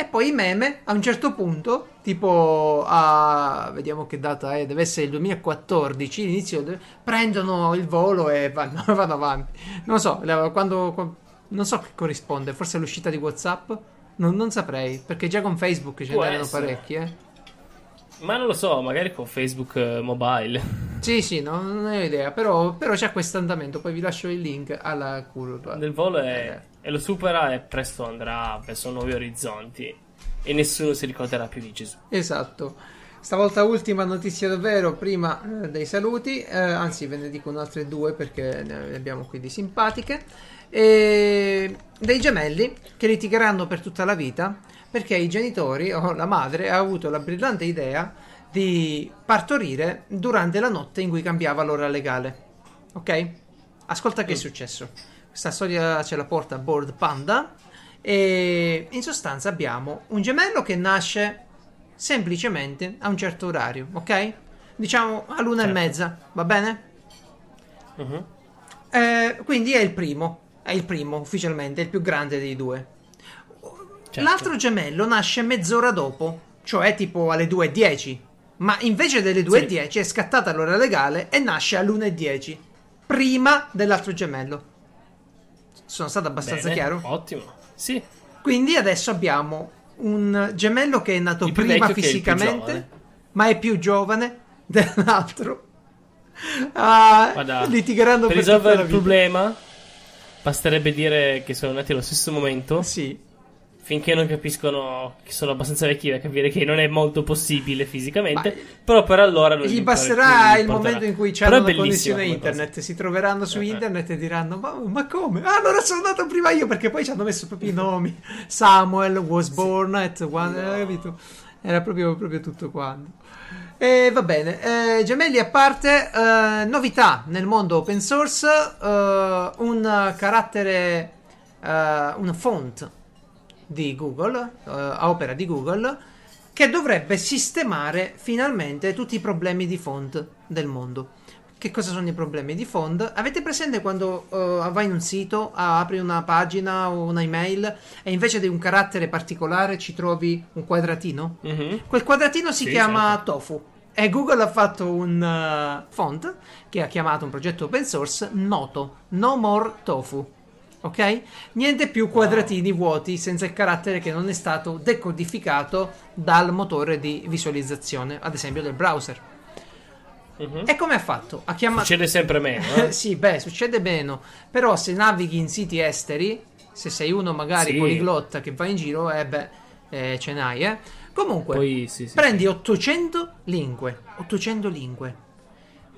Speaker 1: E poi i meme a un certo punto, tipo a vediamo che data è, deve essere il 2014, l'inizio prendono il volo e vanno, *laughs* vanno avanti. Non so, quando, qua- non so che corrisponde, forse l'uscita di WhatsApp? Non, non saprei, perché già con Facebook ce n'erano parecchi, eh.
Speaker 2: Ma non lo so, magari con Facebook eh, mobile. *laughs*
Speaker 1: Sì, sì, no, non ho idea, però, però c'è questo andamento, poi vi lascio il link alla curva.
Speaker 2: Del volo
Speaker 1: Eh.
Speaker 2: E lo supera e presto andrà verso nuovi orizzonti. E nessuno si ricorderà più di Gesù.
Speaker 1: Esatto. Stavolta ultima notizia davvero, prima eh, dei saluti, eh, anzi ve ne dico altre due perché ne abbiamo qui di simpatiche. E dei gemelli che litigheranno per tutta la vita perché i genitori o la madre ha avuto la brillante idea di partorire durante la notte in cui cambiava l'ora legale. Ok? Ascolta che mm. è successo. Questa storia ce la porta Board Panda e in sostanza abbiamo un gemello che nasce semplicemente a un certo orario, ok? Diciamo all'una certo. e mezza, va bene? Uh-huh. Eh, quindi è il primo, è il primo ufficialmente, è il più grande dei due. Certo. L'altro gemello nasce mezz'ora dopo, cioè tipo alle 2.10, ma invece delle 2.10 sì. è scattata l'ora legale e nasce all'1.10, prima dell'altro gemello. Sono stato abbastanza
Speaker 2: Bene,
Speaker 1: chiaro?
Speaker 2: Ottimo, sì.
Speaker 1: Quindi adesso abbiamo un gemello che è nato il prima fisicamente, ma è più giovane *laughs* dell'altro.
Speaker 2: Ah, Guarda, litigheranno per risolvere il problema. Basterebbe dire che sono nati allo stesso momento.
Speaker 1: Sì
Speaker 2: finché non capiscono che sono abbastanza vecchi da capire che non è molto possibile fisicamente, Ma però per allora non
Speaker 1: gli basterà il momento in cui c'è una connessione internet, cosa. si troveranno su okay. internet e diranno ma, ma, come? Ah, allora sono andato prima io perché poi ci hanno messo proprio i nomi. *laughs* Samuel was born at one, no. capito? Era proprio, proprio tutto quanto. E va bene, eh, gemelli a parte, eh, novità nel mondo open source, eh, un carattere, eh, un font di Google, uh, a opera di Google, che dovrebbe sistemare finalmente tutti i problemi di font del mondo. Che cosa sono i problemi di font? Avete presente quando uh, vai in un sito, apri una pagina o una email e invece di un carattere particolare ci trovi un quadratino? Mm-hmm. Quel quadratino si sì, chiama certo. Tofu. E Google ha fatto un uh, font che ha chiamato un progetto open source noto, No More Tofu ok? Niente più quadratini vuoti senza il carattere che non è stato decodificato dal motore di visualizzazione, ad esempio del browser. Uh-huh. E come ha fatto? Ha
Speaker 2: chiamato... Succede sempre meno. Eh? *laughs*
Speaker 1: sì, beh, succede meno. Però se navighi in siti esteri, se sei uno magari sì. poliglotta che va in giro, eh beh, eh, ce n'hai, eh. Comunque, Poi, sì, sì, prendi 800 lingue. 800 lingue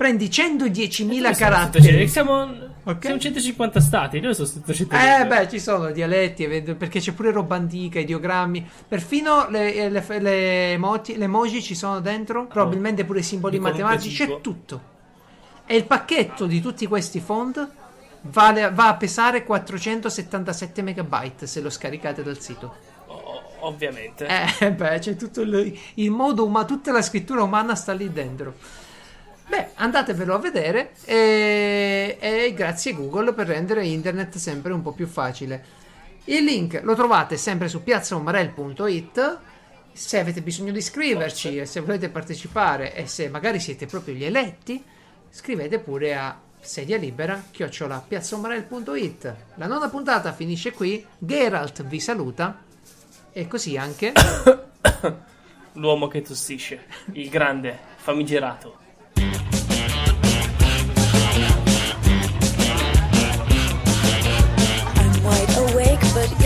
Speaker 1: prendi 110.000 caratteri.
Speaker 2: Siamo, okay. siamo 150 stati, noi sono 150.
Speaker 1: Eh, beh, ci sono dialetti, perché c'è pure roba antica, ideogrammi. Perfino le, eh, le, le, emoti, le emoji ci sono dentro, probabilmente pure i simboli Di matematici, c'è tutto. E il pacchetto di tutti questi font vale, va a pesare 477 megabyte se lo scaricate dal sito.
Speaker 2: ovviamente.
Speaker 1: Eh, *laughs* beh, c'è tutto il, il modo umano, tutta la scrittura umana sta lì dentro. Beh, andatevelo a vedere e, e grazie Google per rendere internet sempre un po' più facile. Il link lo trovate sempre su piazzaomarel.it. Se avete bisogno di iscriverci e se volete partecipare e se magari siete proprio gli eletti, scrivete pure a sedia libera chiocciola piazzaomarel.it. La nona puntata finisce qui. Geralt vi saluta e così anche *coughs*
Speaker 2: l'uomo che tossisce, il grande famigerato.
Speaker 3: but